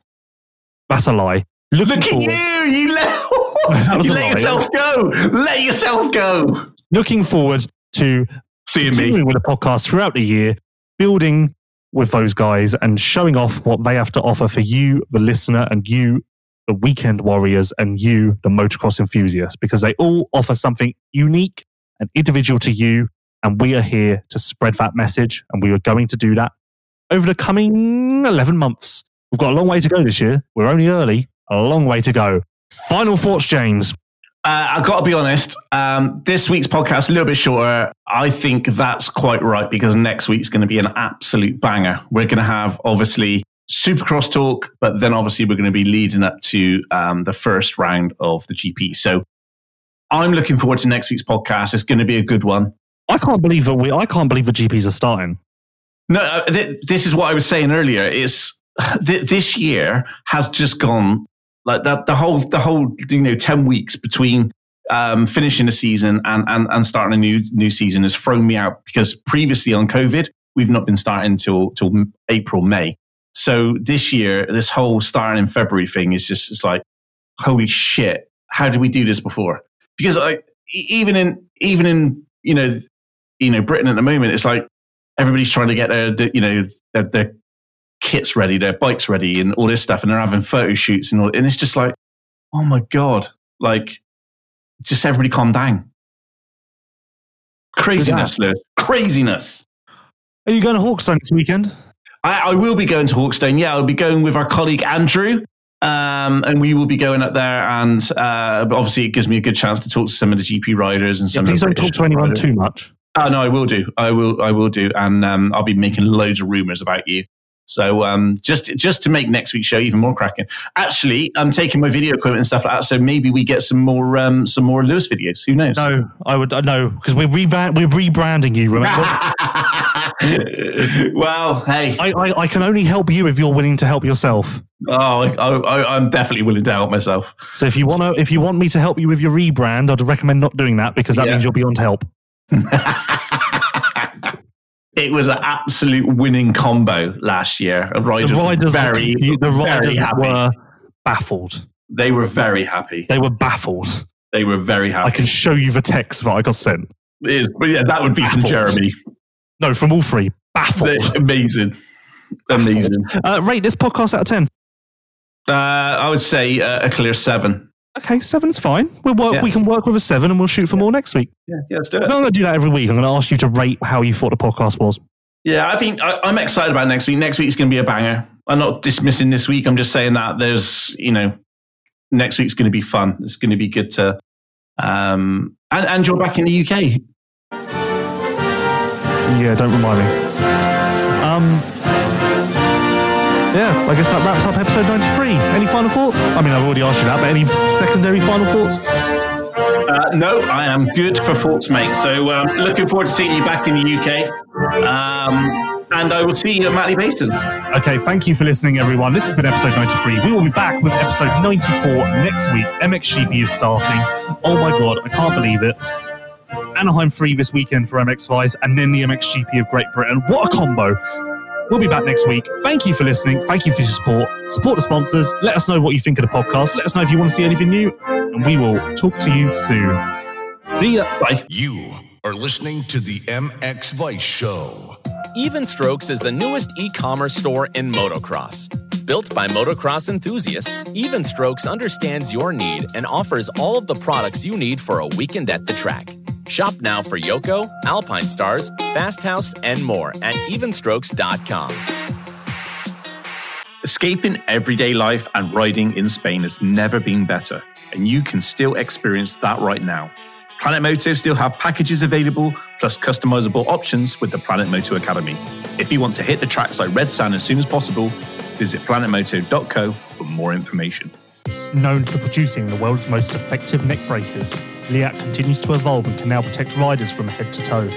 That's a lie. Looking Look at forward, you! You let, [laughs] [laughs] you let lie. yourself go. Let yourself go. looking forward to See me. continuing with the podcast throughout the year, building with those guys and showing off what they have to offer for you, the listener, and you, the weekend warriors, and you, the motocross enthusiast, because they all offer something unique and individual to you. And we are here to spread that message, and we are going to do that over the coming 11 months. We've got a long way to go this year. We're only early, a long way to go. Final thoughts, James. Uh, I've got to be honest. Um, this week's podcast a little bit shorter. I think that's quite right because next week's going to be an absolute banger. We're going to have obviously Supercross talk, but then obviously we're going to be leading up to um, the first round of the GP. So I'm looking forward to next week's podcast. It's going to be a good one. I can't believe that we. I can't believe the GPs are starting. No, uh, th- this is what I was saying earlier. Is [sighs] th- this year has just gone like that. The whole, the whole, you know, ten weeks between um, finishing a season and, and and starting a new new season has thrown me out because previously on COVID we've not been starting till till April May. So this year, this whole starting in February thing is just it's like, holy shit! How did we do this before? Because like even in even in you know you know Britain at the moment, it's like everybody's trying to get their, their you know their, their kits ready, their bikes ready, and all this stuff, and they're having photo shoots and all, and it's just like, oh my god, like just everybody calm down. Craziness, Lewis. Craziness. Are you going to Hawkstone this weekend? I, I will be going to Hawkstone. Yeah, I'll be going with our colleague Andrew. Um, and we will be going up there, and uh, obviously it gives me a good chance to talk to some of the GP riders and Yeah, some. please of the don't talk to anyone riders. too much. Oh no, I will do. I will. I will do, and um, I'll be making loads of rumors about you. So um, just just to make next week's show even more cracking. Actually, I'm taking my video equipment and stuff like that, so maybe we get some more um, some more Lewis videos. Who knows? No, I would uh, no because we're rebrand, we're rebranding you. Remember, [laughs] well, hey, I, I I can only help you if you're willing to help yourself. oh, I, I, I'm definitely willing to help myself. So if you want to if you want me to help you with your rebrand, I'd recommend not doing that because that Yeah. means you're beyond help. [laughs] it was an absolute winning combo last year. The riders, The riders, were very, were, the riders very were baffled. They were very happy. They were baffled. They were very happy. I can show you the text that I got sent. It is, but yeah, that would be from Jeremy. No, from all three. Baffled. They're amazing, amazing. Uh, rate this podcast out of 10. Uh, I would say uh, a clear seven. Okay, seven's fine. We'll work, Yeah. We can work with a seven and we'll shoot for more next week. Yeah, yeah, let's do it. I'm not going to do that every week. I'm going to ask you to rate how you thought the podcast was. Yeah, I think I, I'm excited about next week. Next week's going to be a banger. I'm not dismissing this week. I'm just saying that there's, you know, next week's going to be fun. It's going to be good to, um, and, and you're back in the UK. Yeah, don't remind me. Um, yeah, I guess that wraps up episode 93. Any final thoughts? I mean, I've already asked you that, but any secondary final thoughts? Uh, no, I am good for thoughts, mate. So um, looking forward to seeing you back in the UK. Um, and I will see you at Matterley Basin. Okay, thank you for listening, everyone. This has been episode 93. We will be back with episode 94 next week. MXGP is starting. Oh my god, I can't believe it. Anaheim free this weekend for MX Vice, and then the MXGP of Great Britain. What a combo! We'll be back next week. Thank you for listening. Thank you for your support. Support the sponsors. Let us know what you think of the podcast. Let us know if you want to see anything new, and we will talk to you soon. See ya. Bye. You are listening to the MX Vice Show. Even Strokes is the newest e commerce store in motocross. Built by motocross enthusiasts, Even Strokes understands your need and offers all of the products you need for a weekend at the track. Shop now for Yoko, Alpinestars, Fast House, and more at evenstrokes.com. Escaping everyday life and riding in Spain has never been better, and you can still experience that right now. Planet Moto still have packages available, plus customizable options with the Planet Moto Academy. If you want to hit the tracks like Red Sand as soon as possible, visit planetmoto.co for more information. Known for producing the world's most effective neck braces, Leatt continues to evolve and can now protect riders from head to toe.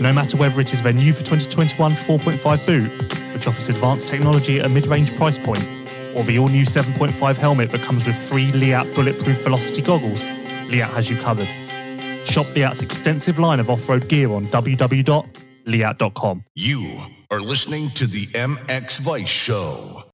No matter whether it is their new for 2021 4.5 boot, which offers advanced technology at a mid range price point, or the all new 7.5 helmet that comes with free Leatt bulletproof velocity goggles, Leatt has you covered. Shop Leatt's extensive line of off road gear on www.leatt.com. You are listening to the MX Vice Show.